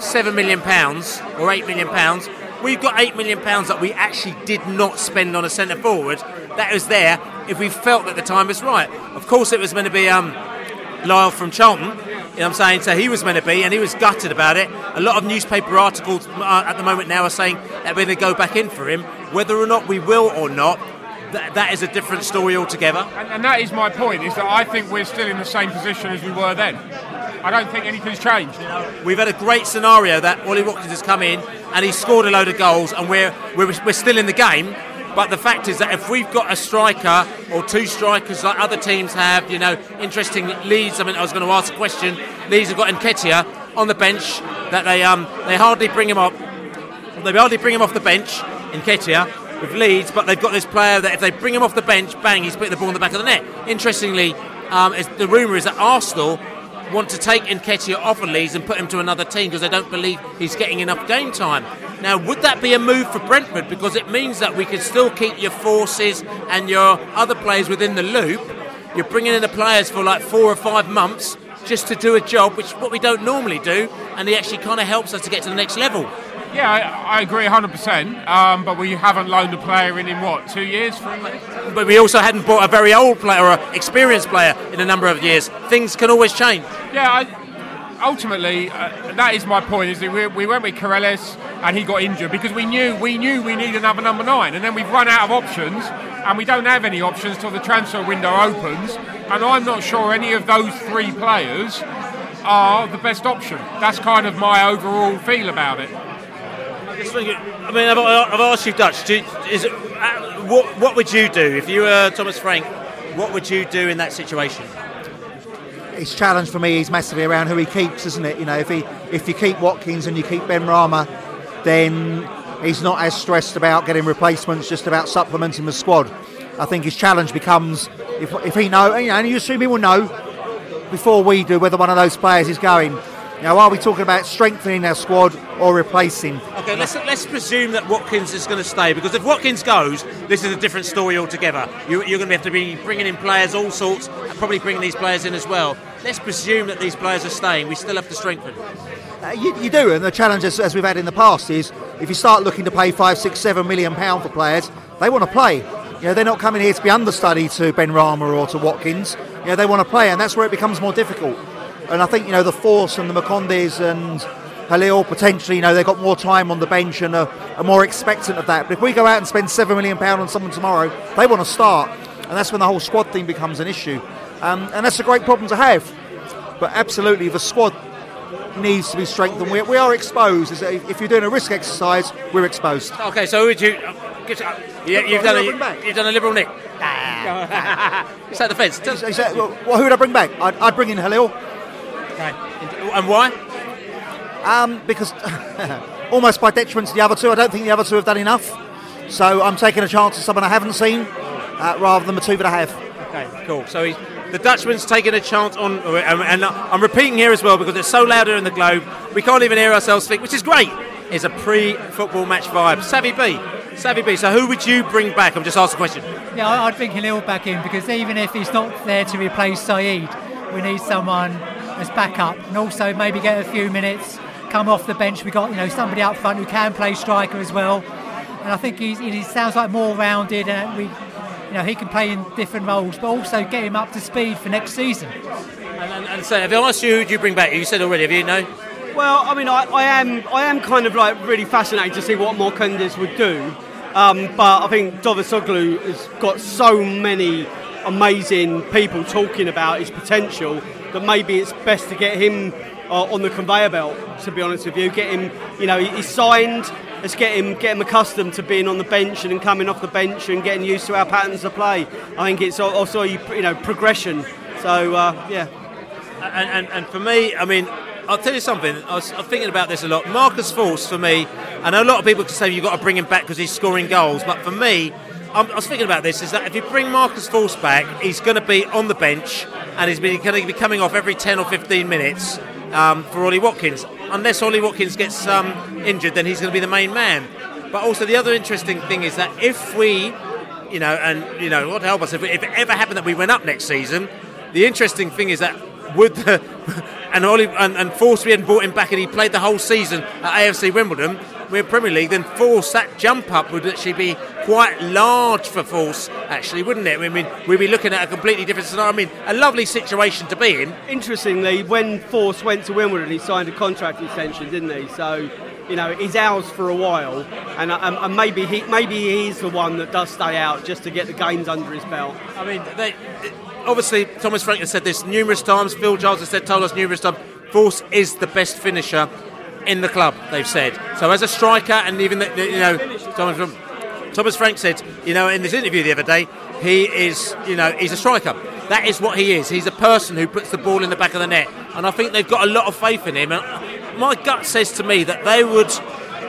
seven million pounds or eight million pounds, we've got eight million pounds that we actually did not spend on a centre forward. That was there if we felt that the time was right. Of course, it was meant to be um, Lyle from Charlton. You know what I'm saying? So he was meant to be, and he was gutted about it. A lot of newspaper articles uh, at the moment now are saying that we're going to go back in for him. Whether or not we will or not, that, that is a different story altogether. And, and that is my point, is that I think we're still in the same position as we were then. I don't think anything's changed. We've had a great scenario that Ollie Watkins has come in and he's scored a load of goals, and we're, we're, we're still in the game. But the fact is that if we've got a striker or two strikers like other teams have, you know, interesting Leeds. I mean, I was going to ask a question. Leeds have got Nketiah on the bench that they um they hardly bring him up. They hardly bring him off the bench, Nketiah, with Leeds. But they've got this player that if they bring him off the bench, bang, he's putting the ball in the back of the net. Interestingly, um, the rumour is that Arsenal want to take Nketiah off of Leeds and put him to another team because they don't believe he's getting enough game time. Now, would that be a move for Brentford? Because it means that we can still keep your forces and your other players within the loop. You're bringing in the players for like four or five months just to do a job, which what we don't normally do, and he actually kind of helps us to get to the next level. Yeah, I, I agree 100%. Um, but we haven't loaned a player in in what two years? Three years? But we also hadn't bought a very old player or an experienced player in a number of years. Things can always change. Yeah, I, ultimately, uh, that is my point. Is that we, we went with Karelis and he got injured because we knew we knew we need another number nine, and then we've run out of options, and we don't have any options till the transfer window opens. And I'm not sure any of those three players are the best option. That's kind of my overall feel about it. I mean, I've, I've asked you, Dutch. Do, is it, uh, what, what would you do if you were Thomas Frank? What would you do in that situation? his challenge for me is massively around who he keeps, isn't it? You know, if he if you keep Watkins and you keep Benrahma, then he's not as stressed about getting replacements, just about supplementing the squad. I think his challenge becomes if, if he know, you know, and you assume he will know before we do whether one of those players is going. Now, are we talking about strengthening our squad or replacing? Okay, let's let's presume that Watkins is going to stay because if Watkins goes, this is a different story altogether. You, you're going to have to be bringing in players, all sorts, and probably bringing these players in as well. Let's presume that these players are staying. We still have to strengthen. Uh, you, you do, and the challenge, as, as we've had in the past, is if you start looking to pay five, six, seven million pound for players, they want to play. You know, they're not coming here to be understudy to Benrahma or to Watkins. You know, they want to play, and that's where it becomes more difficult. And I think you know the Forss and the Marcondes and Halil potentially, you know, they've got more time on the bench and are, are more expectant of that. But if we go out and spend seven million pound on someone tomorrow, they want to start, and that's when the whole squad thing becomes an issue. Um, and that's a great problem to have. But absolutely, the squad needs to be strengthened. We, we are exposed. As If you're doing a risk exercise, we're exposed. Okay, so who would you? uh, get- uh, yeah, you've done a, you've done a liberal nick. Is that the fence? Is- is that- well, who would I bring back? I'd, I'd bring in Halil. Okay. And why? Um, because almost by detriment to the other two, I don't think the other two have done enough. So I'm taking a chance on someone I haven't seen uh, rather than the two that I have. Okay, cool. So he's, the Dutchman's taking a chance on, and and I'm repeating here as well because it's so louder in the globe, we can't even hear ourselves speak, which is great. It's a pre-football match vibe. Savvy B, Savvy B. So who would you bring back? I'm just asking a question. Yeah, I- I'd bring Halil back in because even if he's not there to replace Saeed, we need someone as backup and also maybe get a few minutes come off the bench. We got you know somebody up front who can play striker as well, and I think he's, he sounds like more rounded and we. You know, he can play in different roles, but also get him up to speed for next season. And, and, and so, if I asked you who do you bring back, you said already, have you know? Well, I mean, I, I am I am kind of like really fascinated to see what Marcondes would do. Um, but I think Dervisoglu has got so many amazing people talking about his potential that maybe it's best to get him uh, on the conveyor belt. To be honest with you, get him. You know, he- he's signed. Let's get him get him accustomed to being on the bench and coming off the bench and getting used to our patterns of play. I think it's also you know progression. So uh, yeah. And, and, and for me, I mean, I'll tell you something. I was, thinking about this a lot. Marcus Forss, for me, I know a lot of people can say you've got to bring him back because he's scoring goals, but for me, I was thinking about this. Is that if you bring Marcus Forss back, he's going to be on the bench and he's going to be coming off every 10 or 15 minutes um, for Ollie Watkins. Unless Ollie Watkins gets um, injured, then he's going to be the main man. But also, the other interesting thing is that if we, you know, and you know, what help us if, if it ever happened that we went up next season, the interesting thing is that would the and Ollie and, and Forss we hadn't brought him back and he played the whole season at AFC Wimbledon. We're in Premier League, then Forss that jump up would actually be quite large for Forss, actually, wouldn't it? I mean, we'd be looking at a completely different scenario. I mean, a lovely situation to be in. Interestingly, when Forss went to Wimbledon, he signed a contract extension, didn't he? So, you know, he's ours for a while, and, uh, and, and maybe he maybe he's the one that does stay out just to get the games under his belt. I mean, they, obviously Thomas Frank has said this numerous times. Phil Giles has said, told us numerous times. Forss is the best finisher in the club. They've said so as a striker, and even the, the- you know Thomas, Frank said, you know, in this interview the other day, he is, you know, he's a striker. That is what he is. He's a person who puts the ball in the back of the net, and I think they've got a lot of faith in him. And my gut says to me that they would.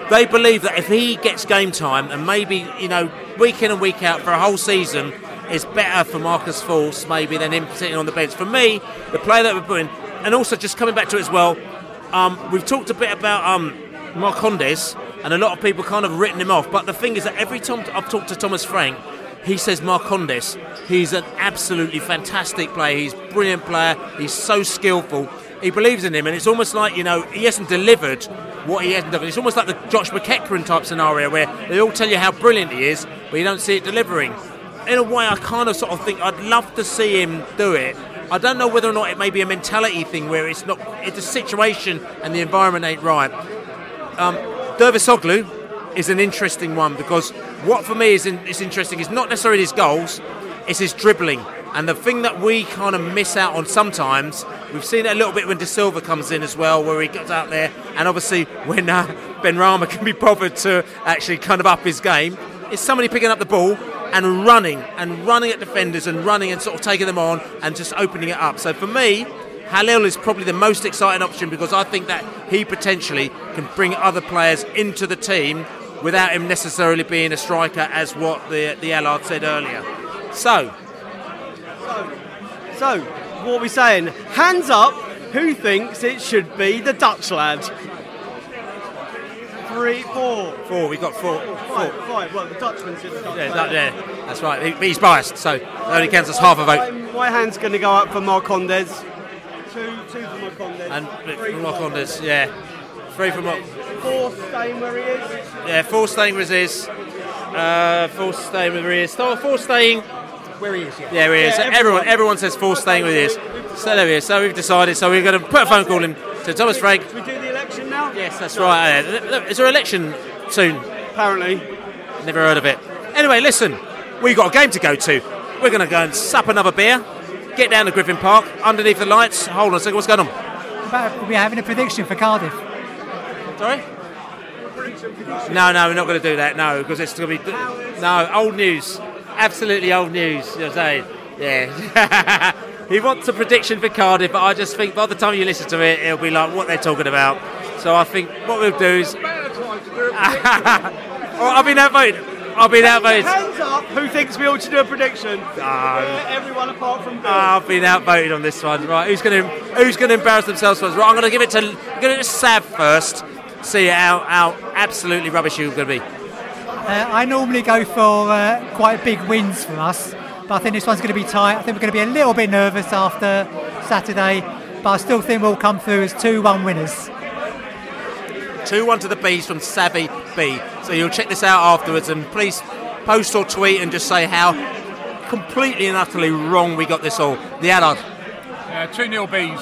They believe that if he gets game time and maybe, you know, week in and week out for a whole season, is better for Marcus Forss maybe than him sitting on the bench. For me, the player that we're putting, and also just coming back to it as well, um, we've talked a bit about um, Marcondes, and a lot of people kind of written him off. But the thing is that every time I've talked to Thomas Frank, he says Marcondes, he's an absolutely fantastic player. He's a brilliant player. He's so skillful. He believes in him, and it's almost like you know he hasn't delivered what he hasn't done. It's almost like the Josh McEachran type scenario where they all tell you how brilliant he is, but you don't see it delivering. In a way, I kind of sort of think I'd love to see him do it. I don't know whether or not it may be a mentality thing where it's not, it's a situation and the environment ain't right. Um, Dervisoglu is an interesting one because what for me is, in, is interesting is not necessarily his goals, it's his dribbling. And the thing that we kind of miss out on sometimes, we've seen it a little bit when Dasilva comes in as well, where he gets out there, and obviously when uh, Benrahma can be bothered to actually kind of up his game, is somebody picking up the ball and running and running at defenders and running and sort of taking them on and just opening it up. So for me, Halil is probably the most exciting option because I think that he potentially can bring other players into the team without him necessarily being a striker, as what the the Allard said earlier. So, So, what are we saying? Hands up, who thinks it should be the Dutch lad? Three, four. four. We've got four. Five, five. Well, the Dutchman's in the Dutch Yeah, that, yeah, that's right. He, he's biased, so it only counts as half a vote. My, my hand's going to go up for Marcondes. Two, two for Marcondes. And Three for Marcondes, yeah, three from Marcondes. Four staying where he is. Yeah, four staying where he is. Uh, four staying where he is. Four four staying where he is. Yeah, Yeah, he is. Yeah, everyone, everyone. everyone says four staying where he is. So there he is. So we've decided. So we're going to put a phone call in to Thomas Frank. Should we do the election now? Yes, that's right. Uh, Is there an election soon? Apparently. Never heard of it. Anyway, listen, we've got a game to go to. We're going to go and sup another beer, get down to Griffin Park, underneath the lights. Hold on a second, what's going on? We're having a prediction for Cardiff. Sorry? No, no, we're not going to do that. No, because it's going to be no old news. Absolutely old news. You're saying, yeah. he wants a prediction for Cardiff, but I just think by the time you listen to it, it'll be like what they're talking about. So I think what we'll do is, Oh, I've been outvoted. I've been outvoted. Hands up, who thinks we ought to do a prediction? Ah. Yeah, everyone apart from Bill. I've been outvoted on this one. Right, who's going to who's going to embarrass themselves first? Right, I'm going to give it to I'm going to Sav first. See how how absolutely rubbish you're going to be. Uh, I normally go for uh, quite big wins for us, but I think this one's going to be tight. I think we're going to be a little bit nervous after Saturday, but I still think we'll come through as 2 1 winners. 2 1 to the Bees from Savvy B. So you'll check this out afterwards and please post or tweet and just say how completely and utterly wrong we got this all. The Allard. Yeah, 2 0 Bees.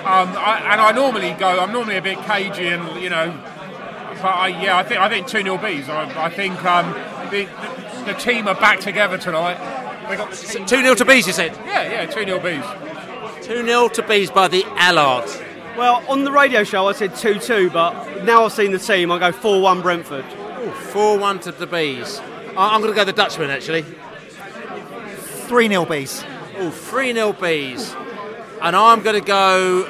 Um, I, and I normally go, I'm normally a bit cagey and, you know, but I, yeah, I think I think 2 0 Bees. I, I think um, the, the, the team are back together tonight. We got 2 0 to Bees, you said? Yeah, yeah, 2 0 Bees. 2 0 to Bees by the Allards. Well, on the radio show I said 2 2, but now I've seen the team, I go 4 1 Brentford. 4 1 to the Bees. I- I'm going to go the Dutchman actually. 3 0 Bees. Oh, 3 0 Bees. And I'm going to go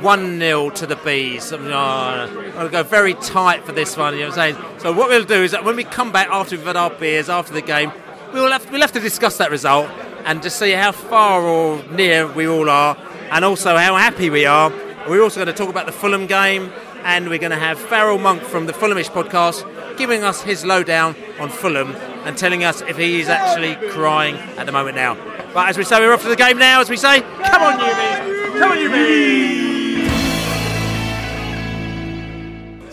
1 0 to the Bees. I'm going to go very tight for this one, you know what I'm saying? So, what we'll do is that when we come back after we've had our beers, after the game, we'll have, we'll have to discuss that result and just see how far or near we all are and also how happy we are. We're also going to talk about the Fulham game and we're going to have Farrell Monk from the Fulhamish podcast giving us his lowdown on Fulham and telling us if he is actually crying at the moment now. But as we say, we're off to the game now, as we say, come on, you Bees! Come on, you Bees!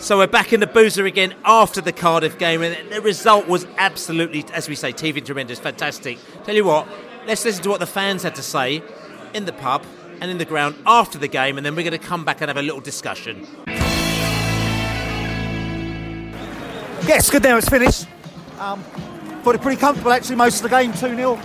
So we're back in the boozer again after the Cardiff game, and the result was absolutely, as we say, TV tremendous, fantastic. Tell you what, let's listen to what the fans had to say in the pub and in the ground after the game, and then we're going to come back and have a little discussion. Yes, good now it's finished. Um, thought it pretty comfortable actually most of the game, 2 0.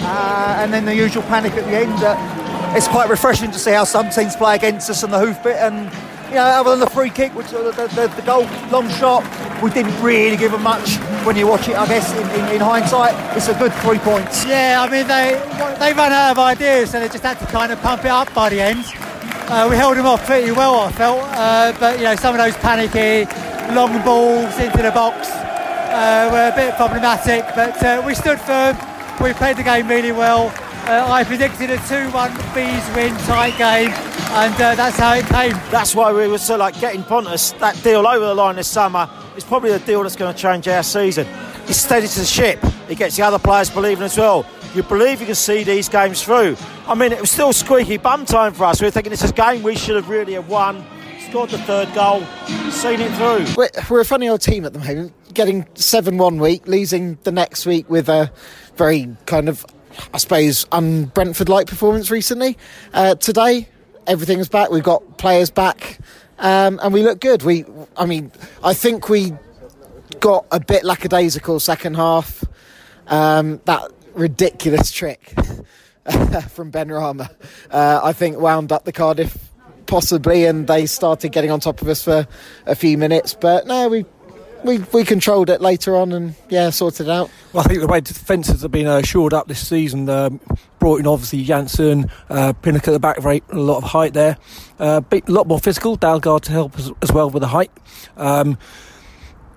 Uh, and then the usual panic at the end. Uh, it's quite refreshing to see how some teams play against us and the hoof bit. And, you know, other than the free kick, which uh, the, the, the goal, long shot, we didn't really give them much when you watch it, I guess, in, in, in hindsight. It's a good three points. Yeah, I mean they they ran out of ideas, so they just had to kind of pump it up by the end. Uh, we held them off pretty well, I felt, uh, but you know some of those panicky long balls into the box uh, were a bit problematic. But uh, we stood firm. We played the game really well. Uh, I predicted a 2-1 Bees win tight game, and uh, that's how it came. That's why we were so like getting Pontus that deal over the line this summer is probably the deal that's going to change our season. He steadies the ship. He gets the other players believing as well. You believe you can see these games through. I mean, it was still squeaky bum time for us. We were thinking this is a game we should have really have won. Scored the third goal, seen it through. We're, we're a funny old team at the moment. Getting 7 one week, losing the next week with a very kind of, I suppose, un Brentford like performance recently. Uh, today, everything's back. We've got players back. Um, and we look good. We, I mean, I think we got a bit lackadaisical second half. Um, that ridiculous trick from Benrahma, uh, I think, wound up the Cardiff possibly, and they started getting on top of us for a few minutes. But no, we we we controlled it later on, and yeah, sorted it out. Well, I think the way defences have been uh, shored up this season, um, brought in obviously Jansson, uh, Pinnock at the back, very a lot of height there. Uh, a lot more physical. Dalsgaard to help as, as well with the height. Um,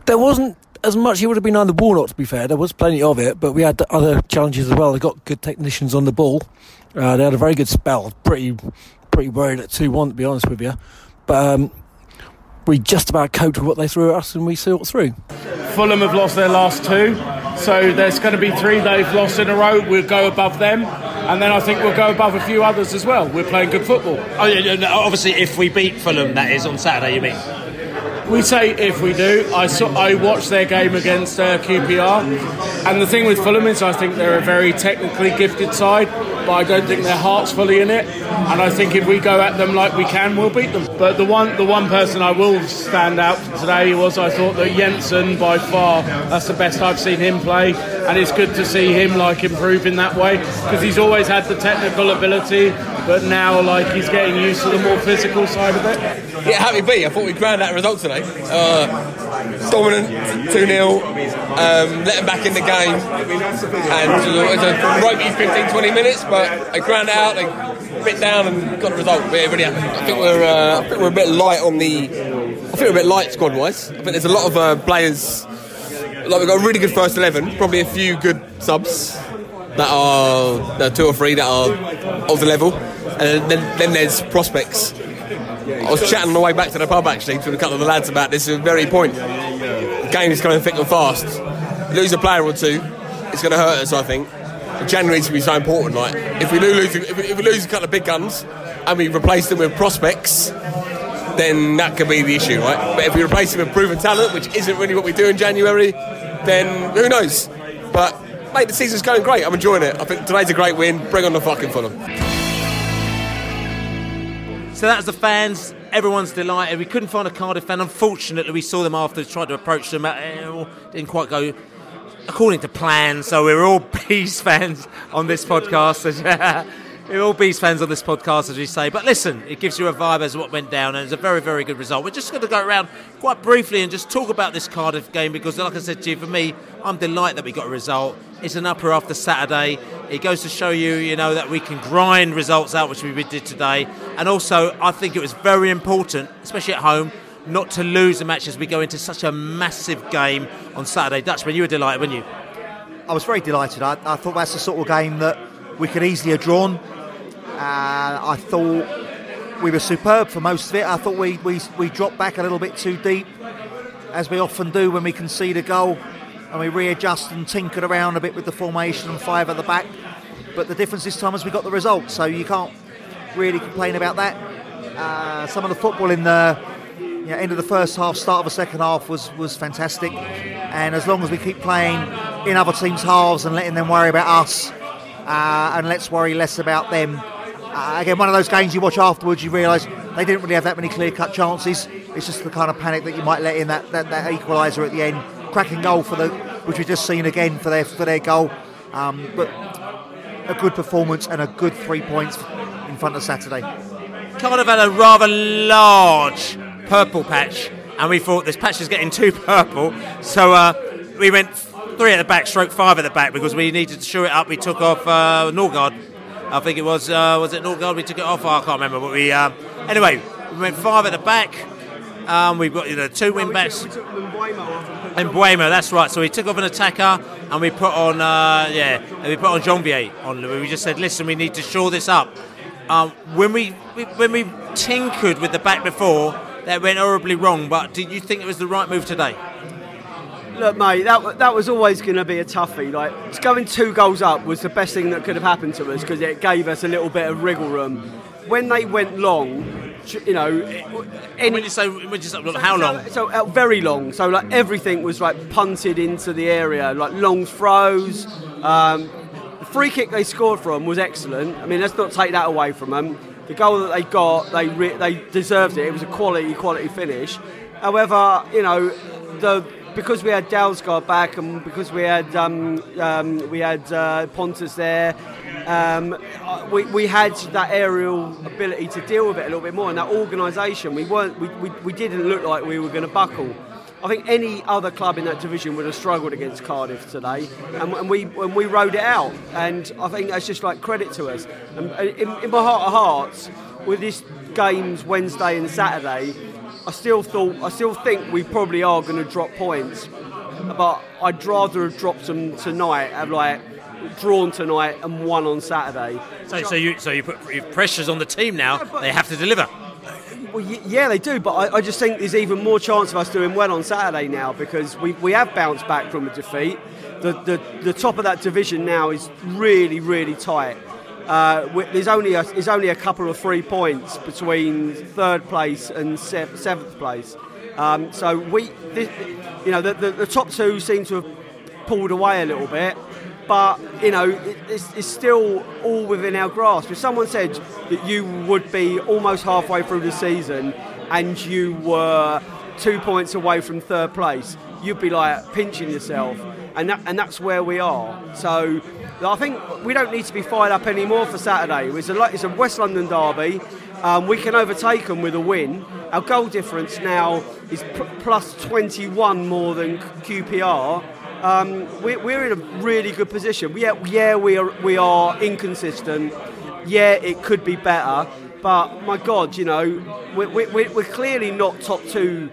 there wasn't as much it would have been on the Warnock, to be fair. There was plenty of it, but we had other challenges as well. They got good technicians on the ball. Uh, they had a very good spell. Pretty, pretty worried at 2 1, to be honest with you. But um, we just about coped with what they threw at us and we saw it through. Fulham have lost their last two, so there's going to be three they've lost in a row. We'll go above them, and then I think we'll go above a few others as well. We're playing good football. Oh, yeah, yeah, no, obviously, if we beat Fulham, that is on Saturday, you mean? We say if we do. I saw, I watched their game against uh, QPR, and the thing with Fulham is I think they're a very technically gifted side, but I don't think their heart's fully in it. And I think if we go at them like we can, we'll beat them. But the one the one person I will stand out today was I thought that Jensen by far that's the best I've seen him play, and it's good to see him like improve in that way because he's always had the technical ability, but now like he's getting used to the more physical side of it. Yeah, happy be. I thought we ground that result today. Uh, dominant, 2 0. Um, let them back in the game. And uh, it was a ropey 15 20 minutes, but they ground it out, they bit down and got the result. We're really happy. I think we're, uh, I think we're a bit light on the. I think we're a bit light squad wise. I think there's a lot of uh, players. Like we've got a really good first 11, probably a few good subs that are that are two or three that are of the level. And then, then there's prospects. I was chatting on the way back to the pub actually to a couple of the lads about this very point. The game is coming thick and fast. Lose a player or two, it's going to hurt us. I think. January's going to be so important. Like if we lose, if we, lose a couple of big guns and we replace them with prospects, then that could be the issue, right? But if we replace them with proven talent, which isn't really what we do in January, then who knows? But mate, the season's going great. I'm enjoying it. I think today's a great win. Bring on the fucking Fulham. So that's the fans. Everyone's delighted. We couldn't find a Cardiff fan. Unfortunately, we saw them afterwards, tried to approach them. Uh, didn't quite go according to plan. So we're all Bees fans on this podcast. We're all Bees fans on this podcast, as we say. But listen, it gives you a vibe as to what went down, and it's a very, very good result. We're just going to go around quite briefly and just talk about this Cardiff game because, like I said to you, for me, I'm delighted that we got a result. It's an upper after Saturday. It goes to show you, you know, that we can grind results out, which we did today. And also, I think it was very important, especially at home, not to lose the match as we go into such a massive game on Saturday. Dutchman, you were delighted, weren't you? I was very delighted. I, I thought that's the sort of game that we could easily have drawn. Uh, I thought we were superb for most of it. I thought we, we, we dropped back a little bit too deep, as we often do when we concede a goal, and we readjust and tinkered around a bit with the formation and five at the back. But the difference this time is we got the result, so you can't really complain about that. Uh, some of the football in the end of the first half, start of the second half was was fantastic. And as long as we keep playing in other teams' halves and letting them worry about us, uh, and let's worry less about them, uh, again, one of those games you watch afterwards, you realise they didn't really have that many clear cut chances. It's just the kind of panic that you might let in that, that, that equaliser at the end. Cracking goal for the, which we've just seen again for their for their goal. Um, but a good performance and a good three points in front of Saturday. Cardiff had a rather large purple patch, and we thought this patch is getting too purple, so uh, we went three at the back, stroke five at the back because we needed to shore it up. We took off uh, Norgaard I think it was uh, was it Norgaard? We took it off. Oh, I can't remember. But we uh, anyway we went five at the back. Um, we've got you know two wing backs. And Mbeumo, that's right. So we took off an attacker and we put on uh, yeah, and we put on Jeanvier on. We just said, listen, we need to shore this up. Um, when we, we when we tinkered with the back before, that went horribly wrong. But did you think it was the right move today? Look, mate, that, that was always going to be a toughie. Like, going two goals up was the best thing that could have happened to us because it gave us a little bit of wriggle room. When they went long, you know, any, when you say, when you say how long? So, so uh, very long. So like everything was like punted into the area, like long throws. Um, the free kick they scored from was excellent. I mean, let's not take that away from them. The goal that they got, they re- they deserved it. It was a quality quality finish. However, you know, the because we had Dalsgaard back and because we had um, um, we had uh, Pontus there, um, we, we had that aerial ability to deal with it a little bit more. And that organisation, we weren't we, we, we didn't look like we were going to buckle. I think any other club in that division would have struggled against Cardiff today, and, and we and we rode it out. And I think that's just like credit to us. And in, in my heart of hearts, with this games Wednesday and Saturday, I still thought, I still think we probably are going to drop points, but I'd rather have dropped them tonight, have like drawn tonight and won on Saturday. So, so you, so you put pressures on the team now. they have to deliver. Well, yeah, they do, but I, I, just think there's even more chance of us doing well on Saturday now because we, we have bounced back from a defeat. The, the, the top of that division now is really, really tight. Uh, there's only a, there's only a couple of three points between third place and seventh place. Um, so we, this, you know, the, the, the, top two seem to have pulled away a little bit, but you know, it, it's, it's, still all within our grasp. If someone said that you would be almost halfway through the season and you were two points away from third place, you'd be like pinching yourself, and that, and that's where we are. So I think we don't need to be fired up anymore for Saturday. It's a, it's a West London derby. Um, we can overtake them with a win. Our goal difference now is p- plus 21 more than QPR. Um, we, we're in a really good position. Yeah, yeah, we are we are inconsistent. Yeah, it could be better, but my God, you know, we're, we're, we're clearly not top two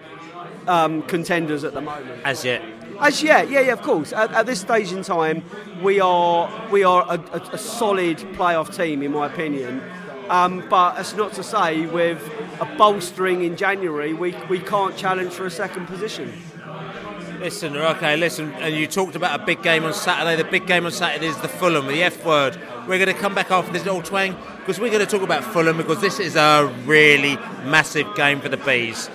um, contenders at the moment. As yet. As yet, yeah, yeah, of course. At, at this stage in time, we are we are a, a, a solid playoff team, in my opinion. Um, but that's not to say with a bolstering in January, we, we can't challenge for a second position. Listen, okay, listen, and you talked about a big game on Saturday. The big game on Saturday is the Fulham, the F word. We're going to come back after this little twang because we're going to talk about Fulham because this is a really massive game for the Bees.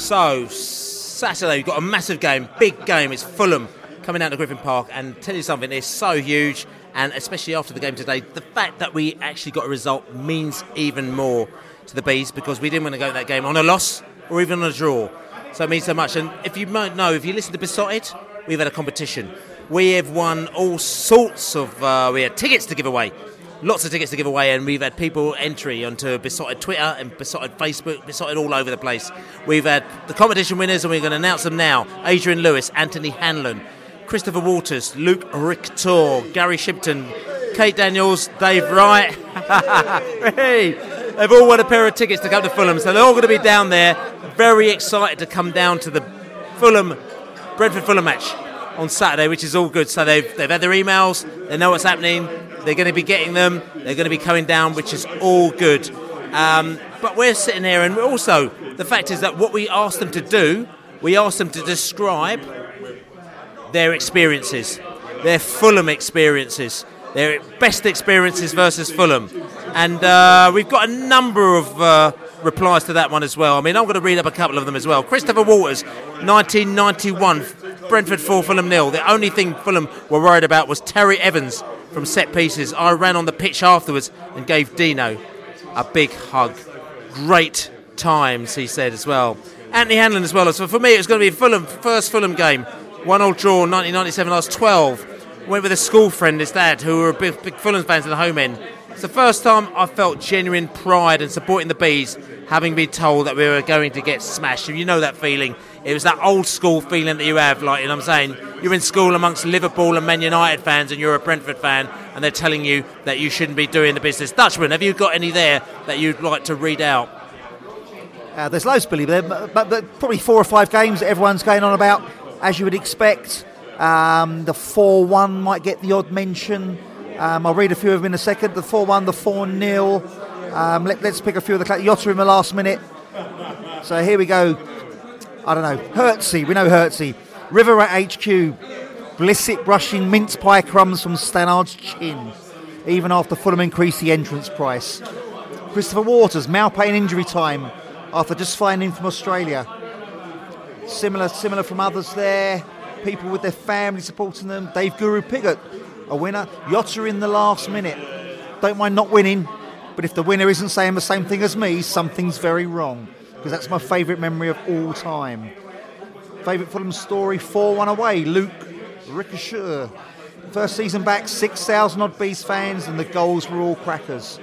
So, Saturday, we've got a massive game, big game. It's Fulham coming out to Griffin Park. And tell you something, it's so huge. And especially after the game today, the fact that we actually got a result means even more to the Bees because we didn't want to go to that game on a loss or even on a draw. So it means so much. And if you might know, if you listen to Beesotted, we've had a competition. We have won all sorts of, uh, we had tickets to give away lots of tickets to give away, and we've had people entry onto Beesotted Twitter and Beesotted Facebook, Beesotted all over the place. We've had the competition winners, and we're going to announce them now Adrian Lewis, Anthony Hanlon, Christopher Waters, Luke Richter, Gary Shipton, Kate Daniels, Dave Wright. hey, they've all won a pair of tickets to come to Fulham, so they're all going to be down there, very excited to come down to the Fulham Brentford Fulham match on Saturday, which is all good. So they've, they've had their emails, they know what's happening, they're going to be getting them, they're going to be coming down, which is all good. Um, but we're sitting here, and also the fact is that what we asked them to do, we asked them to describe their experiences, their Fulham experiences, their best experiences versus Fulham. And uh, we've got a number of uh, replies to that one as well. I mean, I'm going to read up a couple of them as well. Christopher Waters, 1991, Brentford 4, Fulham nil. The only thing Fulham were worried about was Terry Evans from set pieces. I ran on the pitch afterwards and gave Dino a big hug. Great times, he said as well. Anthony Hanlon as well. So for me, it was going to be Fulham first Fulham game. One all draw, 1997. I was 12. Went with a school friend, his dad, who were big, big Fulham fans at the home end. It's the first time I felt genuine pride in supporting the bees, having been told that we were going to get smashed. You know that feeling. It was that old school feeling that you have, like you know what I'm saying. You're in school amongst Liverpool and Man United fans, and you're a Brentford fan, and they're telling you that you shouldn't be doing the business. Dutchman, have you got any there that you'd like to read out? Uh, there's loads, Billy, there, but, but probably four or five games that everyone's going on about, as you would expect. Um, the 4 1 might get the odd mention. Um, I'll read a few of them in a second. The 4 1, the 4 0. Um, let, us pick a few of the. Jota in the last minute. So here we go. I don't know. Hertzy, we know Hertzy. River at HQ. Blissett brushing mince pie crumbs from Stannard's chin, even after Fulham increased the entrance price. Christopher Waters, Maupay injury time after just flying in from Australia. Similar, similar from others there. People with their family supporting them. Dave Guru Piggott, a winner. Jota in the last minute. Don't mind not winning, but if the winner isn't saying the same thing as me, something's very wrong. Because that's my favourite memory of all time. Favourite Fulham story 4 1 away. Luke Richter. First season back, 6,000 odd Bees fans, and the goals were all crackers.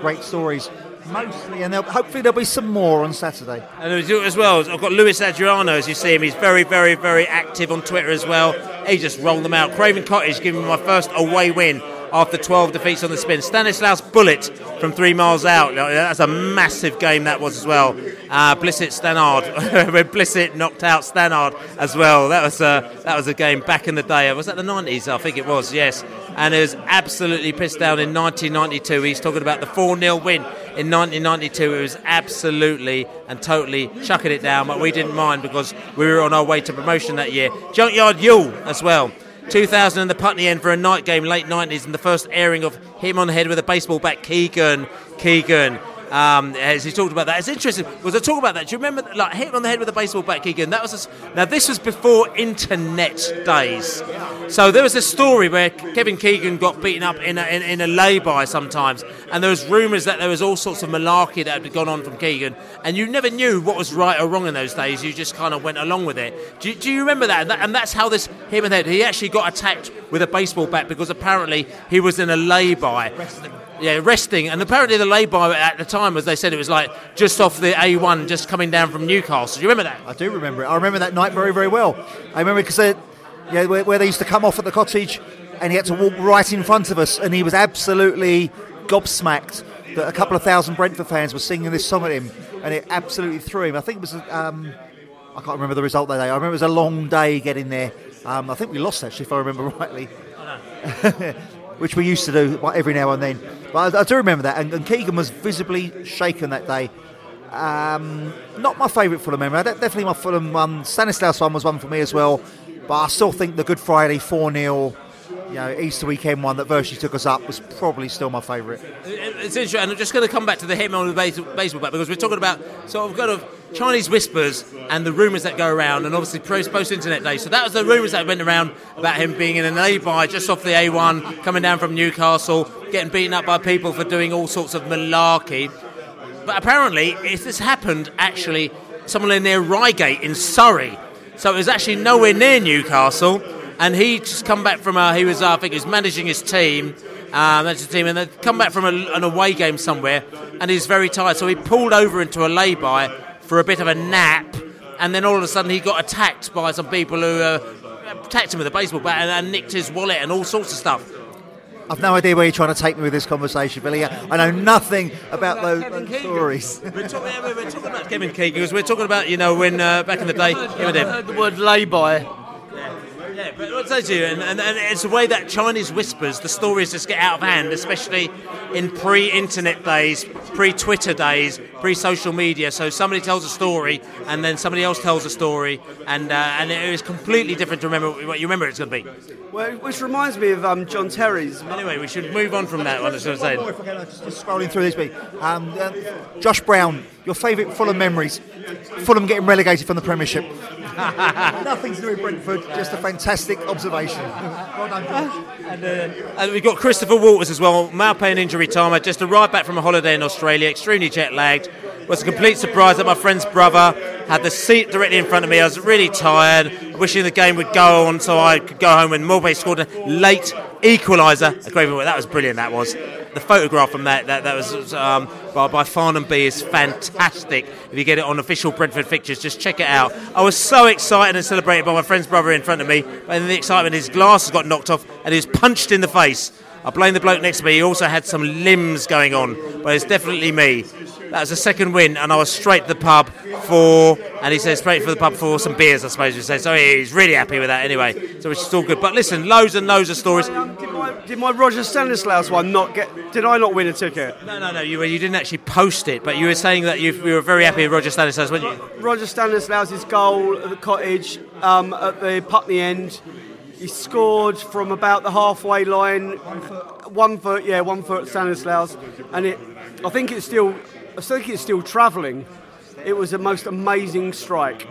Great stories mostly, and hopefully there'll be some more on Saturday. And as well, I've got Luis Adriano, as you see him. He's very, very, very active on Twitter as well. He just rolled them out. Craven Cottage giving me my first away win after 12 defeats on the spin. Stanislaus Bullet from three miles out. That's a massive game that was as well. Uh, Blissett Stannard, when Blissett knocked out Stannard as well. That was a that was a game back in the day. Was that the 90s? I think it was. Yes. And it was absolutely pissed down in 1992. He's talking about the 4 0 win in 1992. It was absolutely and totally chucking it down, but we didn't mind because we were on our way to promotion that year. Junkyard Yule as well. 2000 in the Putney end for a night game, late 90s, and the first airing of him on the head with a baseball bat. Keegan, Keegan. Um, as he talked about that, it's interesting. Was I talk about that? Do you remember, like, hit him on the head with a baseball bat, Keegan? That was a, now. This was before internet days, so there was a story where Kevin Keegan got beaten up in a, in, in a lay-by sometimes, and there was rumours that there was all sorts of malarkey that had gone on from Keegan, and you never knew what was right or wrong in those days. You just kind of went along with it. Do, do you remember that? And, that? and that's how this hit him and head. He actually got attacked with a baseball bat because apparently he was in a lay-by. Yeah, resting. And apparently the lay-by at the time was they said it was like just off the A1, just coming down from Newcastle. Do you remember that? I do remember it. I remember that night very, very well. I remember because yeah, where, where they used to come off at the cottage, and he had to walk right in front of us, and he was absolutely gobsmacked that a couple of thousand Brentford fans were singing this song at him, and it absolutely threw him. I think it was. Um, I can't remember the result that day. I remember it was a long day getting there. Um, I think we lost actually, if I remember rightly. which we used to do every now and then. But I, I do remember that, and, and, Keegan was visibly shaken that day. Um, not my favourite Fulham memory. Definitely my Fulham one. Stanislaus one was one for me as well. But I still think the Good Friday 4 0 you know, Easter weekend one that virtually took us up was probably still my favourite. It's interesting, I'm just going to come back to the hit on the baseball bat because we're talking about sort of kind of Chinese whispers and the rumours that go around, and obviously post internet day. So that was the rumours that went around about him being in an A-by just off the A1, coming down from Newcastle, getting beaten up by people for doing all sorts of malarkey. But apparently, if this happened actually somewhere near Reigate in Surrey, so it was actually nowhere near Newcastle, and he just come back from a, he was uh, I think he was managing his team, um, that's his team, and they'd come back from a, an away game somewhere, and he's very tired, so he pulled over into a lay-by for a bit of a nap, and then all of a sudden he got attacked by some people who uh, attacked him with a baseball bat and, and nicked his wallet and all sorts of stuff. I've no idea where you're trying to take me with this conversation, Billy. I know nothing about those, those stories. We're talking, we're talking about Kevin Keegan because we're talking about you know when uh, back in the day. him and him. heard the word lay-by. Yeah, but what I say to you, and, and, and it's the way that Chinese whispers, the stories just get out of hand, especially in pre-internet days, pre-Twitter days, pre-social media. So somebody tells a story, and then somebody else tells a story, and uh, and it is completely different to remember what you remember it's going to be. Well, which reminds me of um, John Terry's. Anyway, we should move on from that one. As I was saying. Just scrolling through this bit. Um, uh, Josh Brown, your favourite Fulham memories? Fulham getting relegated from the Premiership. Nothing to do with Brentford, just a fantastic observation. well done, And, uh, and we've got Christopher Waters as well, Maupay injury time. I just arrived back from a holiday in Australia, extremely jet lagged. Was a complete surprise that my friend's brother had the seat directly in front of me. I was really tired, wishing the game would go on so I could go home when Maupay scored a late equaliser. A great one. That was brilliant, that was. The photograph from that, that, that was um, by, by Farnham B is fantastic. If you get it on official Brentford fixtures, just check it out. I was so excited and celebrated by my friend's brother in front of me, but in the excitement, his glasses got knocked off and he was punched in the face. I blame the bloke next to me. He also had some limbs going on, but it's definitely me. That was the second win, and I was straight to the pub for, and he said straight for the pub for some beers, I suppose you say. So he's really happy with that anyway. So is all good. But listen, loads and loads of stories. Did my, did my Roger Stanislaus one not get? Did I not win a ticket? No, no, no. You, you didn't actually post it, but you were saying that you, you were very happy with Roger Stanislaus, weren't you? Roger Stanislaus' goal at the cottage um, at the Putney end. He scored from about the halfway line, one foot, yeah, one foot Stanislaus, and it. I think it's still, I think it's still travelling. It was the most amazing strike.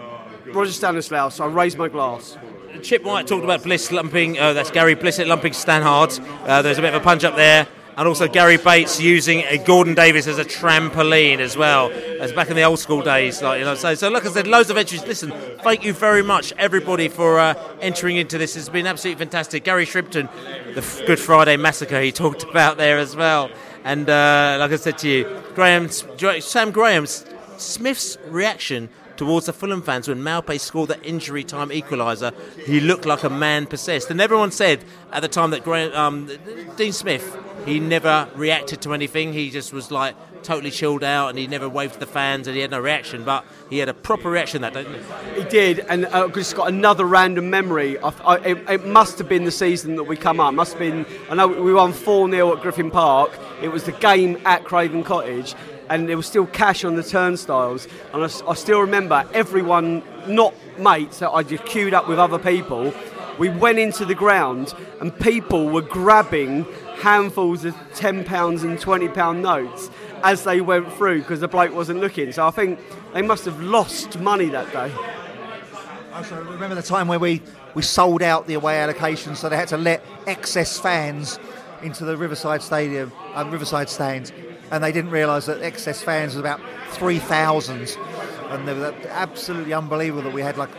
Roger Stanislaus. I raised my glass. Chip White talked about Bliss lumping, uh, that's Gary Blissett lumping Stannard. Uh, there's a bit of a punch up there. And also Gary Bates using uh, Gordon Davis as a trampoline as well, as back in the old school days. Like you know, so, so like I said, loads of entries. Listen, thank you very much, everybody, for uh, entering into this. It's been absolutely fantastic. Gary Shrimpton, the Good Friday massacre, he talked about there as well. And uh, like I said to you, Graham, Sam Graham's Smith's reaction towards the Fulham fans when Maupay scored that injury time equaliser. He looked like a man possessed, and everyone said at the time that Graham, um, Dean Smith he never reacted to anything. He just was like totally chilled out, and he never waved to the fans, and he had no reaction. But he had a proper reaction that day. He? He did, and uh, just got another random memory. I, I, it, it must have been the season that we come up. Must have been. I know we won four 0 at Griffin Park. It was the game at Craven Cottage, and there was still cash on the turnstiles. And I still remember everyone, not mates, that I just queued up with other people. We went into the ground, and people were grabbing handfuls of ten pounds and twenty pound notes as they went through because the bloke wasn't looking. So I think they must have lost money that day. Also, remember the time where we, we sold out the away allocation, so they had to let excess fans into the Riverside Stadium, um, Riverside stands, and they didn't realise that excess fans was about 3,000. And they were absolutely unbelievable that we had like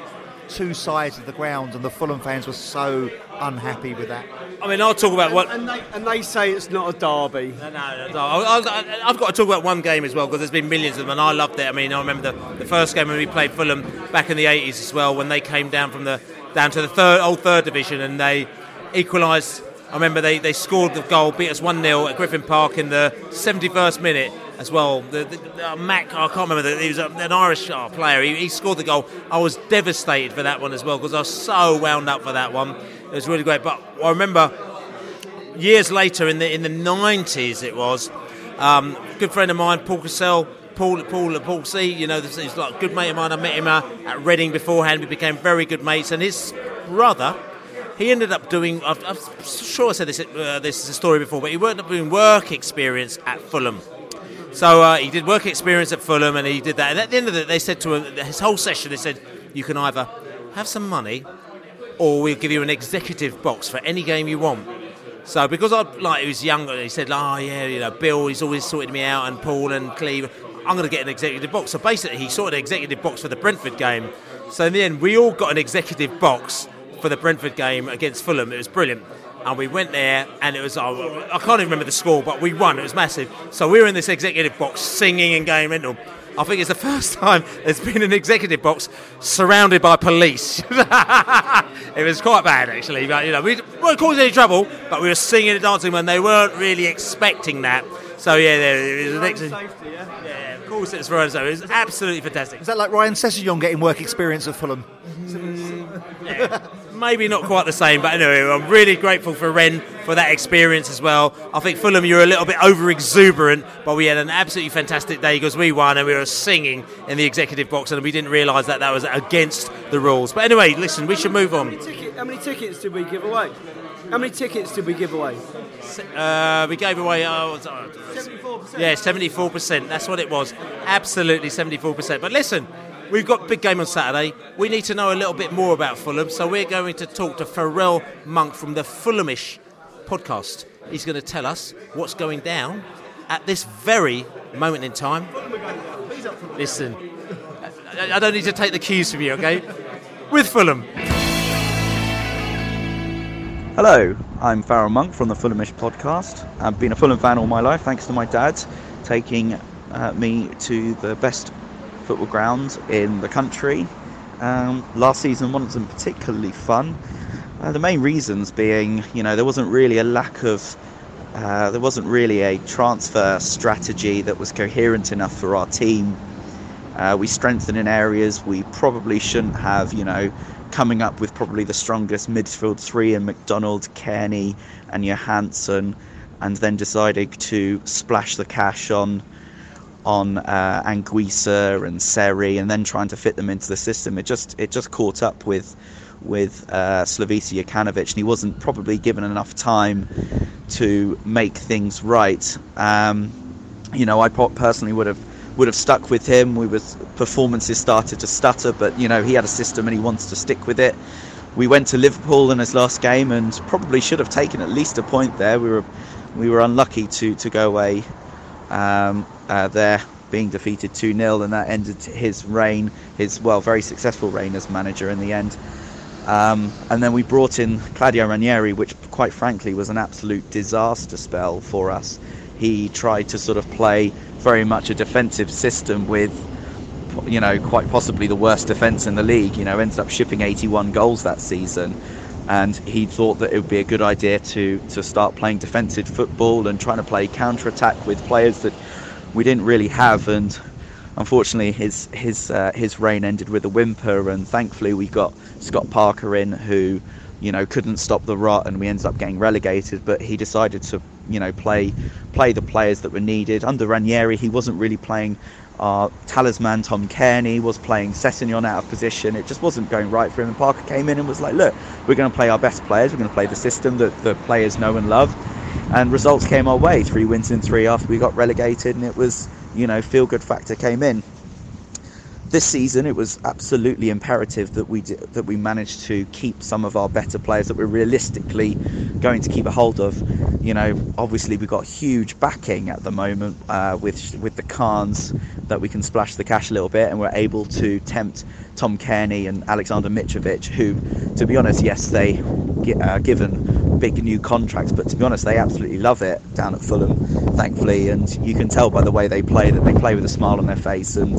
two sides of the ground, and the Fulham fans were so unhappy with that. I mean, I'll talk about what. And they, and they say it's not a derby. No, no, no. I'll, I'll, I've got to talk about one game as well because there's been millions of them, and I loved it. I mean, I remember the, the first game when we played Fulham back in the 80s as well, when they came down from the down to the third old third division and they equalised. I remember they, they scored the goal, beat us 1 0 at Griffin Park in the 71st minute as well. The, the, uh, Mac, I can't remember, the, he was an Irish uh, player. He, he scored the goal. I was devastated for that one as well because I was so wound up for that one. It was really great. But I remember years later in the in the 90s it was um, good friend of mine Paul Cassell Paul Paul Paul C you know is like a good mate of mine I met him uh, at Reading beforehand we became very good mates and his brother he ended up doing. I'm, I'm sure I said this. Uh, this is a story before, but he ended up doing work experience at Fulham. So uh, he did work experience at Fulham, and he did that. And at the end of it, they said to him, his whole session, they said, "You can either have some money, or we'll give you an executive box for any game you want." So because I like he was younger, he said, "Oh yeah, you know, Bill, he's always sorted me out, and Paul and Cleve, I'm going to get an executive box." So basically, he sorted an executive box for the Brentford game. So in the end, we all got an executive box for the Brentford game against Fulham. It was brilliant. And we went there, and it was, oh, I can't even remember the score, but we won. It was massive. So we were in this executive box singing and going mental. I think it's the first time there's been an executive box surrounded by police. it was quite bad, actually. But, you know, we weren't causing any trouble, but we were singing and dancing when they weren't really expecting that. So, yeah, there, it was an excellent. Yeah, of course it's for us. So it was absolutely fantastic. Is that like Ryan Sessegnon getting work experience at Fulham? Mm, maybe not quite the same, but anyway, I'm really grateful for Ren for that experience as well. I think Fulham, you're a little bit over exuberant, but we had an absolutely fantastic day because we won and we were singing in the executive box, and we didn't realise that that was against the rules. But anyway, listen, we should move on. Ticket, how many tickets did we give away? How many tickets did we give away? Uh, we gave away, oh, 74%. yeah, 74%. That's what it was. Absolutely 74%. But listen, we've got big game on Saturday. We need to know a little bit more about Fulham, so we're going to talk to Farrell Monk from the Fulhamish podcast. He's going to tell us what's going down at this very moment in time. Listen, I, don't need to take the cues from you, okay? With Fulham. Hello, I'm Farrell Monk from the Fulhamish podcast. I've been a Fulham fan all my life, thanks to my dad taking uh, me to the best football ground in the country. Um, last season wasn't particularly fun. Uh, the main reasons being, you know, there wasn't really a lack of, uh, there wasn't really a transfer strategy that was coherent enough for our team. Uh, we strengthened in areas we probably shouldn't have, you know, coming up with probably the strongest midfield three in McDonald, Cairney, and Johansen, and then deciding to splash the cash on on uh, Anguissa and Seri, and then trying to fit them into the system. It just it just caught up with with uh, Slavisa and he wasn't probably given enough time to make things right. Um, you know, I personally would have would have stuck with him. We was performances started to stutter, but you know he had a system and he wants to stick with it. We went to Liverpool in his last game and probably should have taken at least a point there. We were we were unlucky to to go away um, uh, there being defeated 2 0, and that ended his reign, his, well, very successful reign as manager in the end. Um, and then we brought in Claudio Ranieri, which, quite frankly, was an absolute disaster spell for us. He tried to sort of play very much a defensive system with, you know, quite possibly the worst defence in the league. You know, ended up shipping 81 goals that season and he thought that it would be a good idea to to start playing defensive football and trying to play counter attack with players that we didn't really have. And unfortunately his his uh, his reign ended with a whimper and thankfully we got Scott Parker in who you know couldn't stop the rot and we ended up getting relegated. But he decided to you know play play the players that were needed. Under Ranieri he wasn't really playing our talisman Tom Cairney was playing Sessegnon out of position. It just wasn't going right for him. And Parker came in and was like, "Look, we're going to play our best players. We're going to play the system that the players know and love." And results came our way. Three wins in three after we got relegated, and it was, you know, feel good factor came in. This season, it was absolutely imperative that we that we managed to keep some of our better players that we're realistically going to keep a hold of. You know, obviously we've got huge backing at the moment uh, with with the Khans that we can splash the cash a little bit, and we're able to tempt Tom Cairney and Alexander Mitrovic, who, to be honest, yes, they uh, given big new contracts, but to be honest, they absolutely love it down at Fulham, thankfully, and you can tell by the way they play that they play with a smile on their face and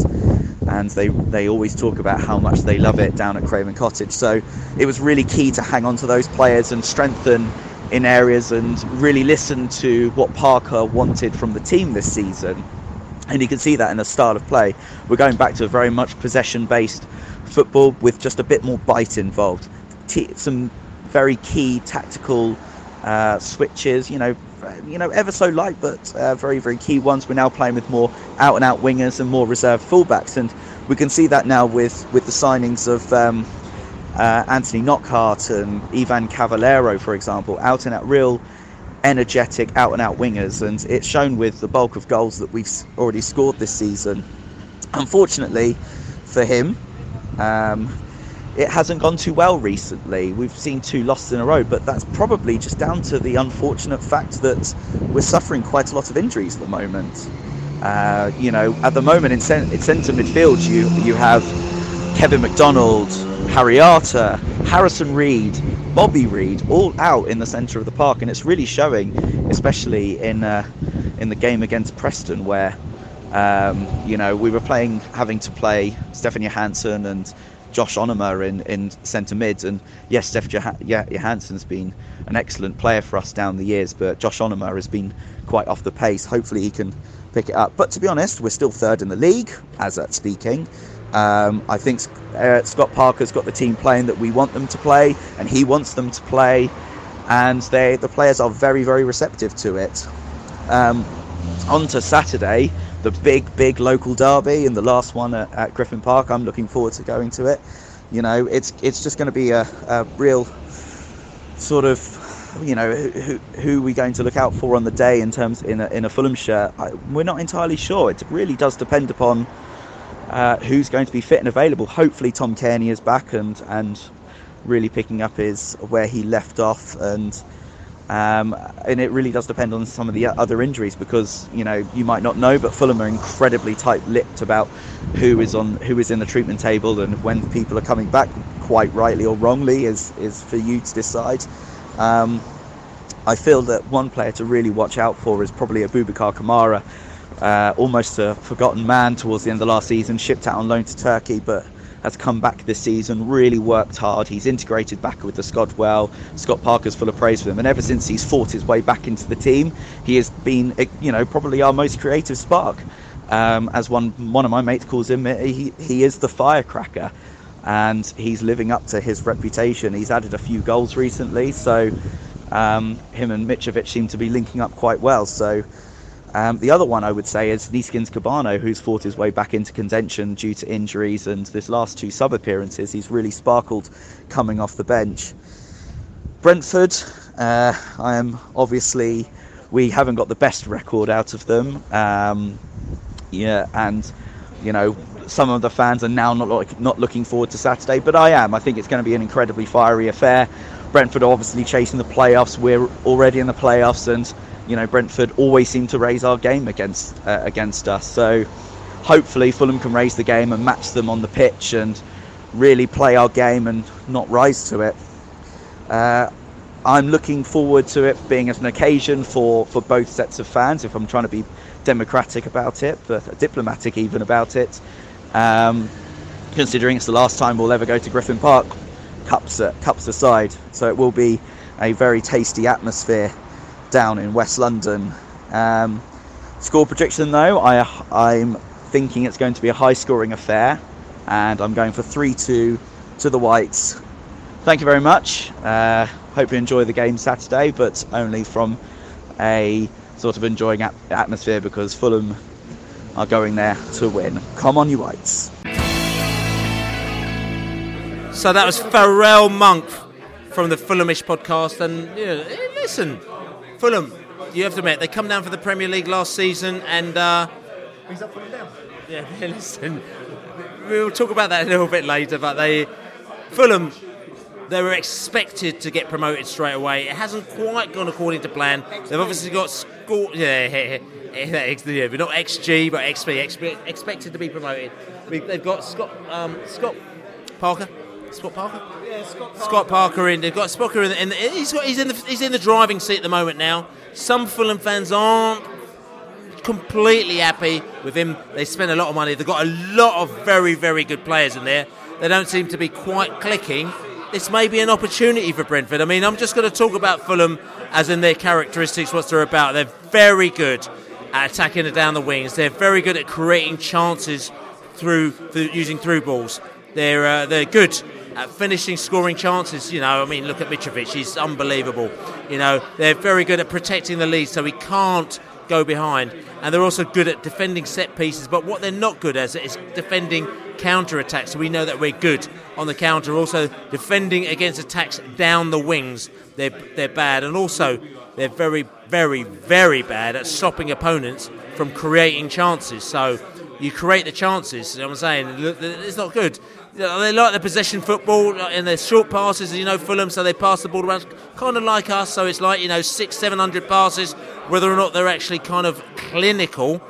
and they they always talk about how much they love it down at Craven Cottage. So it was really key to hang on to those players and strengthen in areas and really listen to what Parker wanted from the team this season. And you can see that in the style of play. We're going back to a very much possession based football with just a bit more bite involved. Some very key tactical uh, switches, you know, you know, ever so light, but uh, very, very key ones. We're now playing with more out and out wingers and more reserved fullbacks, and we can see that now with with the signings of um, uh, Anthony Knockaert and Ivan Cavaleiro, for example, out and out real energetic out and out wingers, and it's shown with the bulk of goals that we've already scored this season. Unfortunately for him, um, it hasn't gone too well recently. We've seen two losses in a row, but that's probably just down to the unfortunate fact that we're suffering quite a lot of injuries at the moment. Uh, you know, at the moment in, cent- in centre midfield, you you have Kevin McDonald, Harry Arter, Harrison Reed, Bobby Reid, all out in the centre of the park, and it's really showing, especially in uh, in the game against Preston, where um, you know we were playing, having to play Stefan Johansen and Josh Onomah in, in centre mid. And yes, Steph Johansen's been an excellent player for us down the years, but Josh Onomah has been quite off the pace. Hopefully, he can pick it up. But to be honest, we're still third in the league, as at speaking. Um, I think uh, Scott Parker's got the team playing that we want them to play, and he wants them to play, and they the players are very, very receptive to it. Um, on to Saturday, the big, big local derby and the last one at, at Griffin Park. I'm looking forward to going to it. You know, it's it's just going to be a, a real sort of you know who, who we're going to look out for on the day in terms in a, in a Fulham shirt. I, we're not entirely sure. It really does depend upon uh, who's going to be fit and available. Hopefully, Tom Cairney is back and and really picking up his where he left off and. Um, and it really does depend on some of the other injuries because you know you might not know, but Fulham are incredibly tight-lipped about who is on who is in the treatment table and when people are coming back. Quite rightly or wrongly is is for you to decide. Um, I feel that one player to really watch out for is probably Aboubakar Kamara, uh, almost a forgotten man towards the end of the last season, shipped out on loan to Turkey, but has come back this season, really worked hard. He's integrated back with the squad well. Scott Parker's full of praise for him, and ever since he's fought his way back into the team, he has been, you know, probably our most creative spark. Um, as one one of my mates calls him, he he is the firecracker, and he's living up to his reputation. He's added a few goals recently, so um, him and Mitrovic seem to be linking up quite well. So. Um, the other one I would say is Neeskens Kebano, who's fought his way back into contention due to injuries and this last two sub appearances. He's really sparkled coming off the bench. Brentford, uh, I am obviously, we haven't got the best record out of them. Um, yeah, and, you know, some of the fans are now not, look, not looking forward to Saturday, but I am. I think it's going to be an incredibly fiery affair. Brentford are obviously chasing the playoffs. We're already in the playoffs, and you know Brentford always seem to raise our game against uh, against us. So hopefully Fulham can raise the game and match them on the pitch and really play our game and not rise to it. Uh, I'm looking forward to it being as an occasion for, for both sets of fans. If I'm trying to be democratic about it, but diplomatic even about it, um, considering it's the last time we'll ever go to Griffin Park, cups cups aside. So it will be a very tasty atmosphere down in West London. Um, score prediction though, I, I'm thinking it's going to be a high scoring affair, and I'm going for 3 2 to the Whites. Thank you very much. Uh, hope you enjoy the game Saturday, but only from a sort of enjoying at- atmosphere because Fulham are going there to win. Come on, you Whites. So that was Farrell Monk from the Fulhamish podcast, and know, listen, Fulham, you have to admit, they come down for the Premier League last season, and uh, he's up them down. Yeah, listen, we'll talk about that a little bit later. But they, Fulham, they were expected to get promoted straight away. It hasn't quite gone according to plan. They've obviously got score, yeah, yeah, yeah, but not XG, but XP, XP, expected to be promoted. They've got Scott, um, Scott Parker. Scott Parker. Yeah, Scott Parker. Scott Parker in. They've got Spocker in. in he's got. He's in the. He's in the driving seat at the moment now. Some Fulham fans aren't completely happy with him. They spend a lot of money. They've got a lot of very, very good players in there. They don't seem to be quite clicking. This may be an opportunity for Brentford. I mean, I'm just going to talk about Fulham as in their characteristics, what they're about. They're very good at attacking it down the wings. They're very good at creating chances through, through using through balls. They're uh, they're good at finishing scoring chances. You know, I mean, look at Mitrovic; he's unbelievable. You know, they're very good at protecting the lead, so he can't go behind. And they're also good at defending set pieces. But what they're not good at is defending counter attacks. so we know that we're good on the counter. Also, defending against attacks down the wings, they're, they're bad. And also, they're very, very, very bad at stopping opponents from creating chances. So, you create the chances, you know what I'm saying? It's not good. They like the possession football and their short passes, you know, Fulham, so they pass the ball around, kind of like us. So it's like, you know, six, seven hundred passes, whether or not they're actually kind of clinical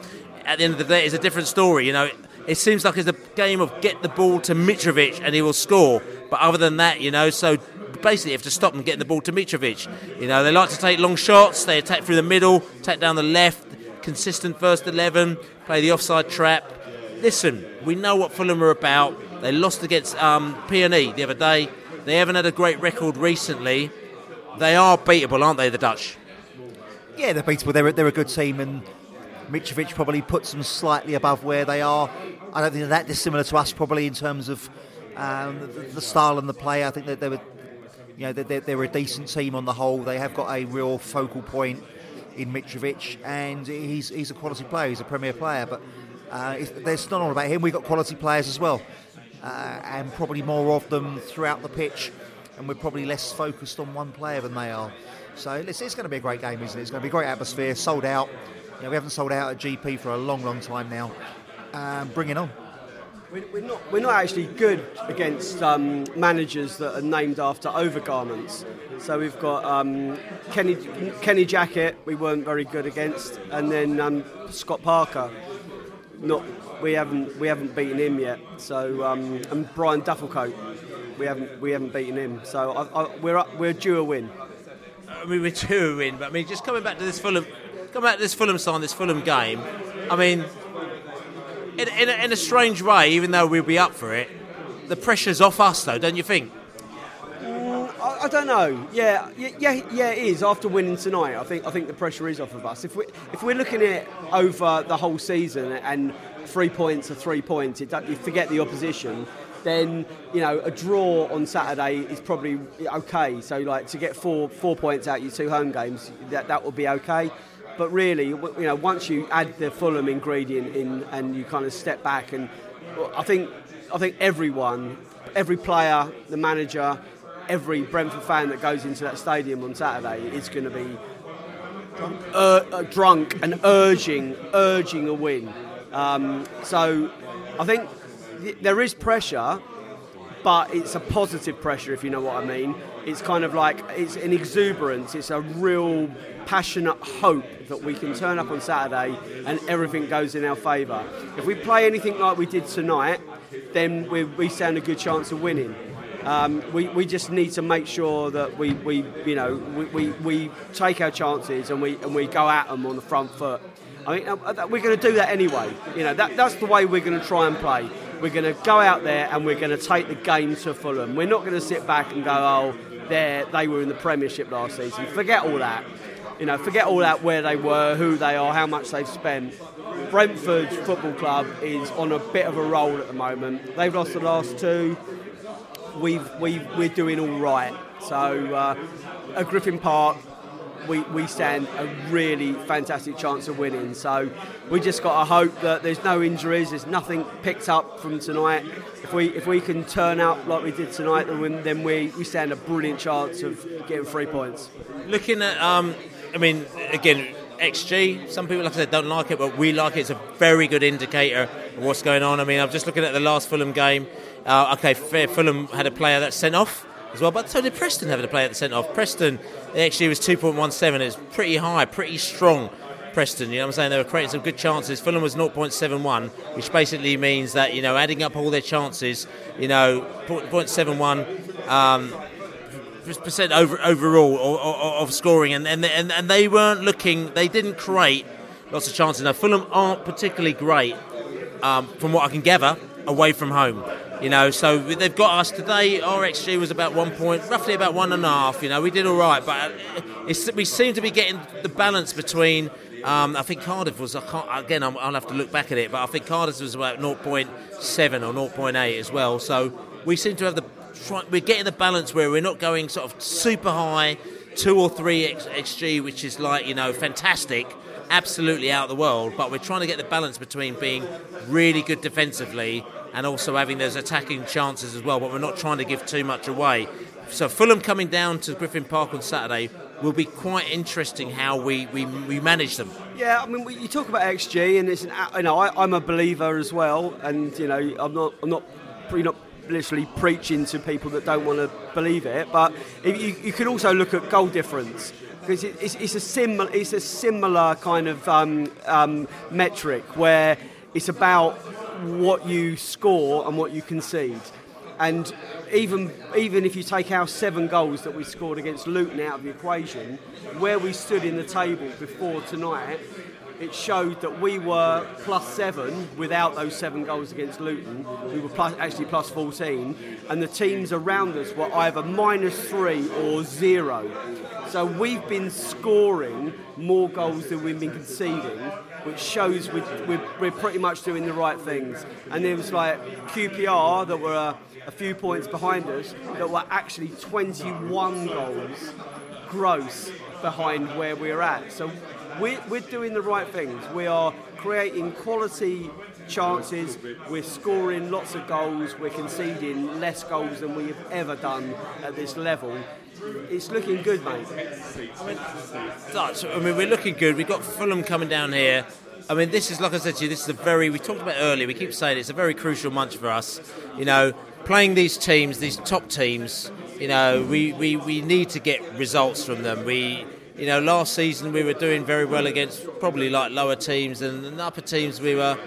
at the end of the day is a different story. You know, it seems like it's a game of get the ball to Mitrovic and he will score. But other than that, you know, so basically you have to stop them getting the ball to Mitrovic. You know, they like to take long shots, they attack through the middle, attack down the left, consistent first 11, play the offside trap. Listen, we know what Fulham are about. They lost against um, P&E the other day. They haven't had a great record recently. They are beatable, aren't they, the Dutch? Yeah, they're beatable. They're, they're a good team, and Mitrovic probably puts them slightly above where they are. I don't think they're that dissimilar to us, probably in terms of um, the, the, style and the play. I think that they were, you know, they're, they're, a decent team on the whole. They have got a real focal point in Mitrovic, and he's he's a quality player. He's a premier player, but uh, there's not all about him. We've got quality players as well uh, and probably more of them throughout the pitch. And we're probably less focused on one player than they are. So it's, it's going to be a great game, isn't it? It's going to be a great atmosphere, sold out. You know, we haven't sold out at GP for a long, long time now. Um, bring it on. We're not, we're not actually good against um, managers that are named after overgarments. So we've got um, Kenny, Kenny Jackett, we weren't very good against, and then um, Scott Parker, not we haven't we haven't beaten him yet. So um, and Brian Duffelcoat, we haven't we haven't beaten him. So I, I, we're up, we're due a win. I mean, we're due a win, but I mean, just coming back to this Fulham, coming back to this Fulham sign, this Fulham game. I mean, in, in, a, in a strange way, even though we'll be up for it, the pressure's off us, though, don't you think? I, I, don't know. Yeah, yeah, yeah. It is after winning tonight. I think I think the pressure is off of us. If we if we're looking at over the whole season and three points are three points. It, you forget the opposition. Then you know a draw on Saturday is probably okay. So like to get four four points out your two home games, that that will be okay. But really, you know, once you add the Fulham ingredient in and you kind of step back, and I think I think everyone, every player, the manager, every Brentford fan that goes into that stadium on Saturday is going to be uh, uh, drunk and urging, urging a win. Um, so I think th- there is pressure, but it's a positive pressure, if you know what I mean. It's kind of like it's an exuberance, it's a real passionate hope that we can turn up on Saturday and everything goes in our favour. If we play anything like we did tonight, then we, we stand a good chance of winning. Um, we, we just need to make sure that we, we you know we, we, we take our chances and we and we go at them on the front foot I mean, uh, we're going to do that anyway. You know, that, that's the way we're going to try and play. We're going to go out there and we're going to take the game to Fulham. We're not going to sit back and go, oh, there they were in the Premiership last season. Forget all that. You know, forget all that where they were, who they are, how much they've spent. Brentford Football Club is on a bit of a roll at the moment. They've lost the last two. We've, we've, we're doing all right. So uh, at Griffin Park, we, we stand a really fantastic chance of winning. So we just got to hope that there's no injuries, there's nothing picked up from tonight. If we if we can turn out like we did tonight, then, then we, we stand a brilliant chance of getting three points. Looking at, um, I mean, again, XG. Some people, like I said, don't like it, but we like it. It's a very good indicator of what's going on. I mean, I'm just looking at the last Fulham game. Uh, okay, Fulham had a player that sent off as well. But so did Preston have to play at the centre off. Preston actually was 2.17. It's pretty high, pretty strong. Preston, you know what I'm saying? They were creating some good chances. Fulham was 0.71, which basically means that, you know, adding up all their chances, you know, 0.71 um, percent over, overall of, of scoring. And, and, and, and they weren't looking, they didn't create lots of chances. Now, Fulham aren't particularly great, um, from what I can gather, away from home. You know, so they've got us today. Our XG was about one point, roughly about one and a half. You know, we did all right, but we seem to be getting the balance between. Um, I think Cardiff was. I can't, again, i will have to look back at it, but I think Cardiff was about 0.7 or 0.8 as well. So we seem to have the. We're getting the balance where we're not going sort of super high, two or three XG, which is like you know fantastic, absolutely out of the world. But we're trying to get the balance between being really good defensively and also having those attacking chances as well. But we're not trying to give too much away. So Fulham coming down to Griffin Park on Saturday will be quite interesting how we, we, we manage them. Yeah, I mean, you talk about XG, and it's an, you know, I, I'm a believer as well, and you know, I'm not, I'm not, pre- not literally preaching to people that don't want to believe it, but you, you can also look at goal difference because it, it's, it's a similar, it's a similar kind of um, um, metric where it's about what you score and what you concede. And even even if you take our seven goals that we scored against Luton out of the equation, where we stood in the table before tonight, it showed that we were plus seven without those seven goals against Luton. We were plus, actually plus 14, and the teams around us were either minus three or zero. So we've been scoring more goals than we've been conceding, which shows we, we're, we're pretty much doing the right things. And there was like QPR that were a, a few points behind us that were actually 21 goals gross behind where we're at. So we're, we're doing the right things. We are creating quality chances. We're scoring lots of goals. We're conceding less goals than we've ever done at this level. It's looking good, mate. Dutch, I mean, we're looking good. We've got Fulham coming down here. I mean, this is, like I said to you, this is a very, we talked about it earlier, we keep saying it's a very crucial month for us. You know, playing these teams, these top teams, you know, we, we, we need to get results from them. We, you know, last season we were doing very well against probably like lower teams and, and upper teams we were,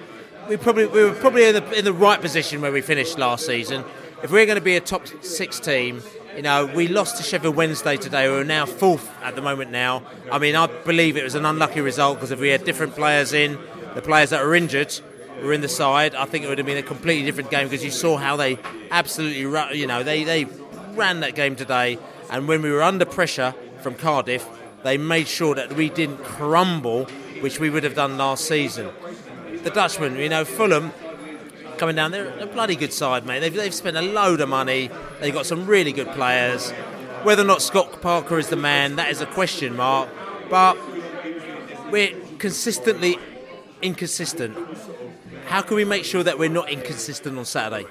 we probably, we were probably in the, in the right position where we finished last season. If we're going to be a top six team, you know, we lost to Sheffield Wednesday today, We're now fourth at the moment now. I mean, I believe it was an unlucky result because if we had different players in, the players that are injured were in the side, I think it would have been a completely different game because you saw how they absolutely, you know, they, they ran that game today. And when we were under pressure from Cardiff, they made sure that we didn't crumble, which we would have done last season. The Dutchman, you know, Fulham, coming down. They're a bloody good side, mate. They've, they've spent a load of money. They've got some really good players. Whether or not Scott Parker is the man, that is a question mark. But we're consistently inconsistent. How can we make sure that we're not inconsistent on Saturday?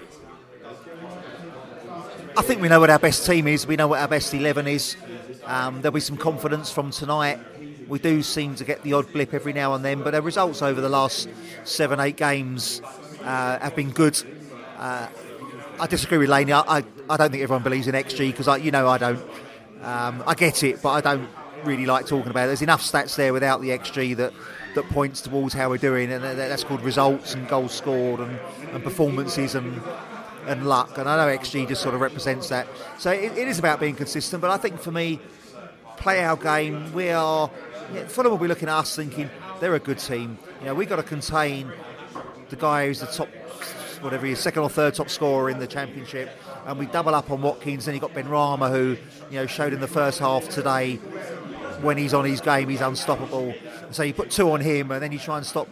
I think we know what our best team is. We know what our best 11 is. Um, there'll be some confidence from tonight. We do seem to get the odd blip every now and then, but our results over the last seven, eight games uh, have been good. Uh, I disagree with Laney. I, I, I don't think everyone believes in XG because, I, you know, I don't. Um, I get it, but I don't really like talking about it. There's enough stats there without the XG that, that points towards how we're doing, and that's called results and goals scored and, and performances and and luck. And I know XG just sort of represents that. So it, it is about being consistent. But I think for me, play our game. We are. Yeah, Fulham will be looking at us thinking they're a good team. You know, we've got to contain the guy who's the top, whatever he is, second or third top scorer in the championship, and we double up on Watkins. Then you got Benrahma, who you know showed in the first half today. When he's on his game, he's unstoppable. So you put two on him, and then you try and stop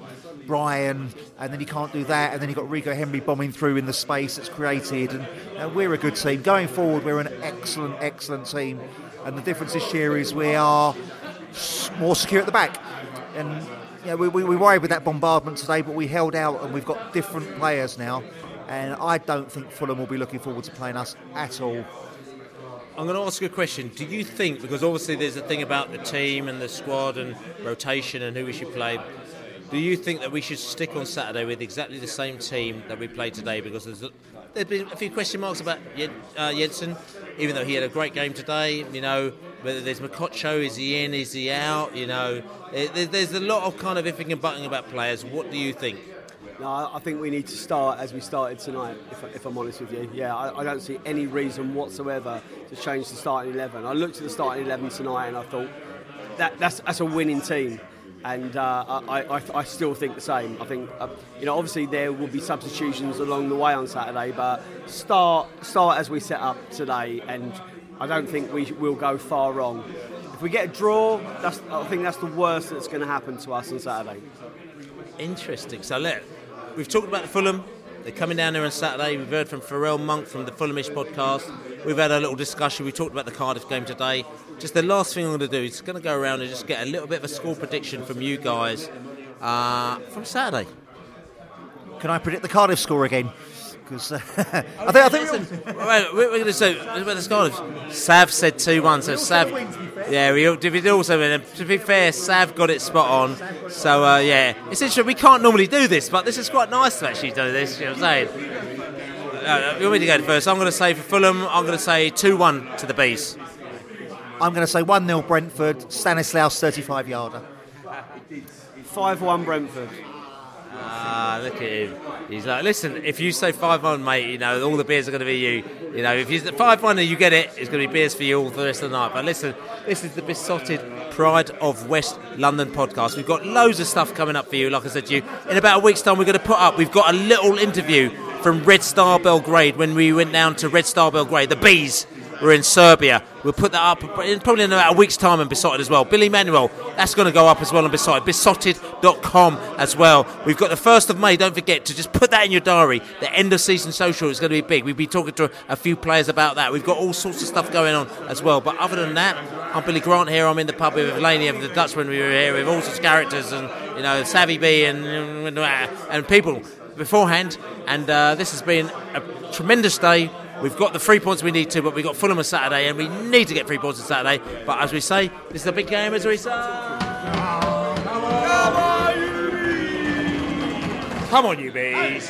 Brian, and then you can't do that, and then you've got Rico Henry bombing through in the space that's created. And know, we're a good team. Going forward, we're an excellent, excellent team. And the difference this year is we are more secure at the back. And you know, we, we, we worried with that bombardment today, but we held out, and we've got different players now. And I don't think Fulham will be looking forward to playing us at all. I'm going to ask you a question. Do you think, because obviously there's a thing about the team and the squad and rotation and who we should play, do you think that we should stick on Saturday with exactly the same team that we played today? Because there's, there's been a few question marks about Jen- uh, Jansson, even though he had a great game today. You know, whether there's Mokotjo, is he in, is he out? You know, there's a lot of kind of ifing and butting about players. What do you think? No, I I think we need to start as we started tonight, if, if I'm honest with you. Yeah, I, I don't see any reason whatsoever to change the starting 11. I looked at the starting 11 tonight and I thought, that, that's, that's a winning team. And uh, I, I, I still think the same. I think, uh, you know, obviously there will be substitutions along the way on Saturday, but start, start as we set up today, and I don't think we will go far wrong. If we get a draw, that's, I think that's the worst that's going to happen to us on Saturday. Interesting. So look, we've talked about Fulham. They're coming down there on Saturday. We've heard from Farrell Monk from the Fulhamish podcast. We've had a little discussion. We talked about the Cardiff game today. Just the last thing I'm going to do is going to go around and just get a little bit of a score prediction from you guys uh, from Saturday. Can I predict the Cardiff score again? because uh, I think I think Wait, we're, we're going to say we're the scores. Sav said two one, so Sav. Yeah, we did also. To be fair, Sav got it spot on. So uh, yeah, it's interesting. We can't normally do this, but this is quite nice to actually do this. You know what I'm saying? Uh, you want me to go first? I'm going to say for Fulham, I'm going to say two one to the bees. I'm going to say one 0 Brentford. Stanislaus 35 yarder. Five one Brentford. Ah, look at him. He's like, listen, if you say 5 1, mate, you know, all the beers are going to be you. You know, if you 5 1 and you get it, it's going to be beers for you all for the rest of the night. But listen, this is the Beesotted Pride of West London podcast. We've got loads of stuff coming up for you, like I said to you. In about a week's time, we're going to put up, we've got a little interview from Red Star Belgrade when we went down to Red Star Belgrade, the Bees. We're in Serbia. We'll put that up probably in about a week's time and Beesotted as well. Billy Manuel, that's going to go up as well on Beesotted. Beesotted.com as well. We've got the 1st of May. Don't forget to just put that in your diary. The end of season social is going to be big. We'll be talking to a few players about that. We've got all sorts of stuff going on as well. But other than that, I'm Billy Grant here. I'm in the pub with Laney of the Dutchman. We were here with all sorts of characters and, you know, Savvy Bee and, and people beforehand. And uh, this has been a tremendous day. We've got the three points we need to, but we've got Fulham on Saturday, and we need to get three points on Saturday. But as we say, this is a big game, as we say. Come on, come on, you bees.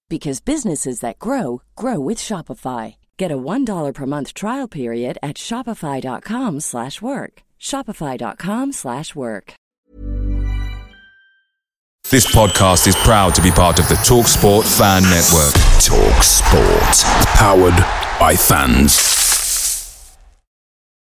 because businesses that grow grow with Shopify. Get a $1 per month trial period at shopify.com/work. shopify.com/work. This podcast is proud to be part of the TalkSport Fan Network. Talk Sport. Powered by fans.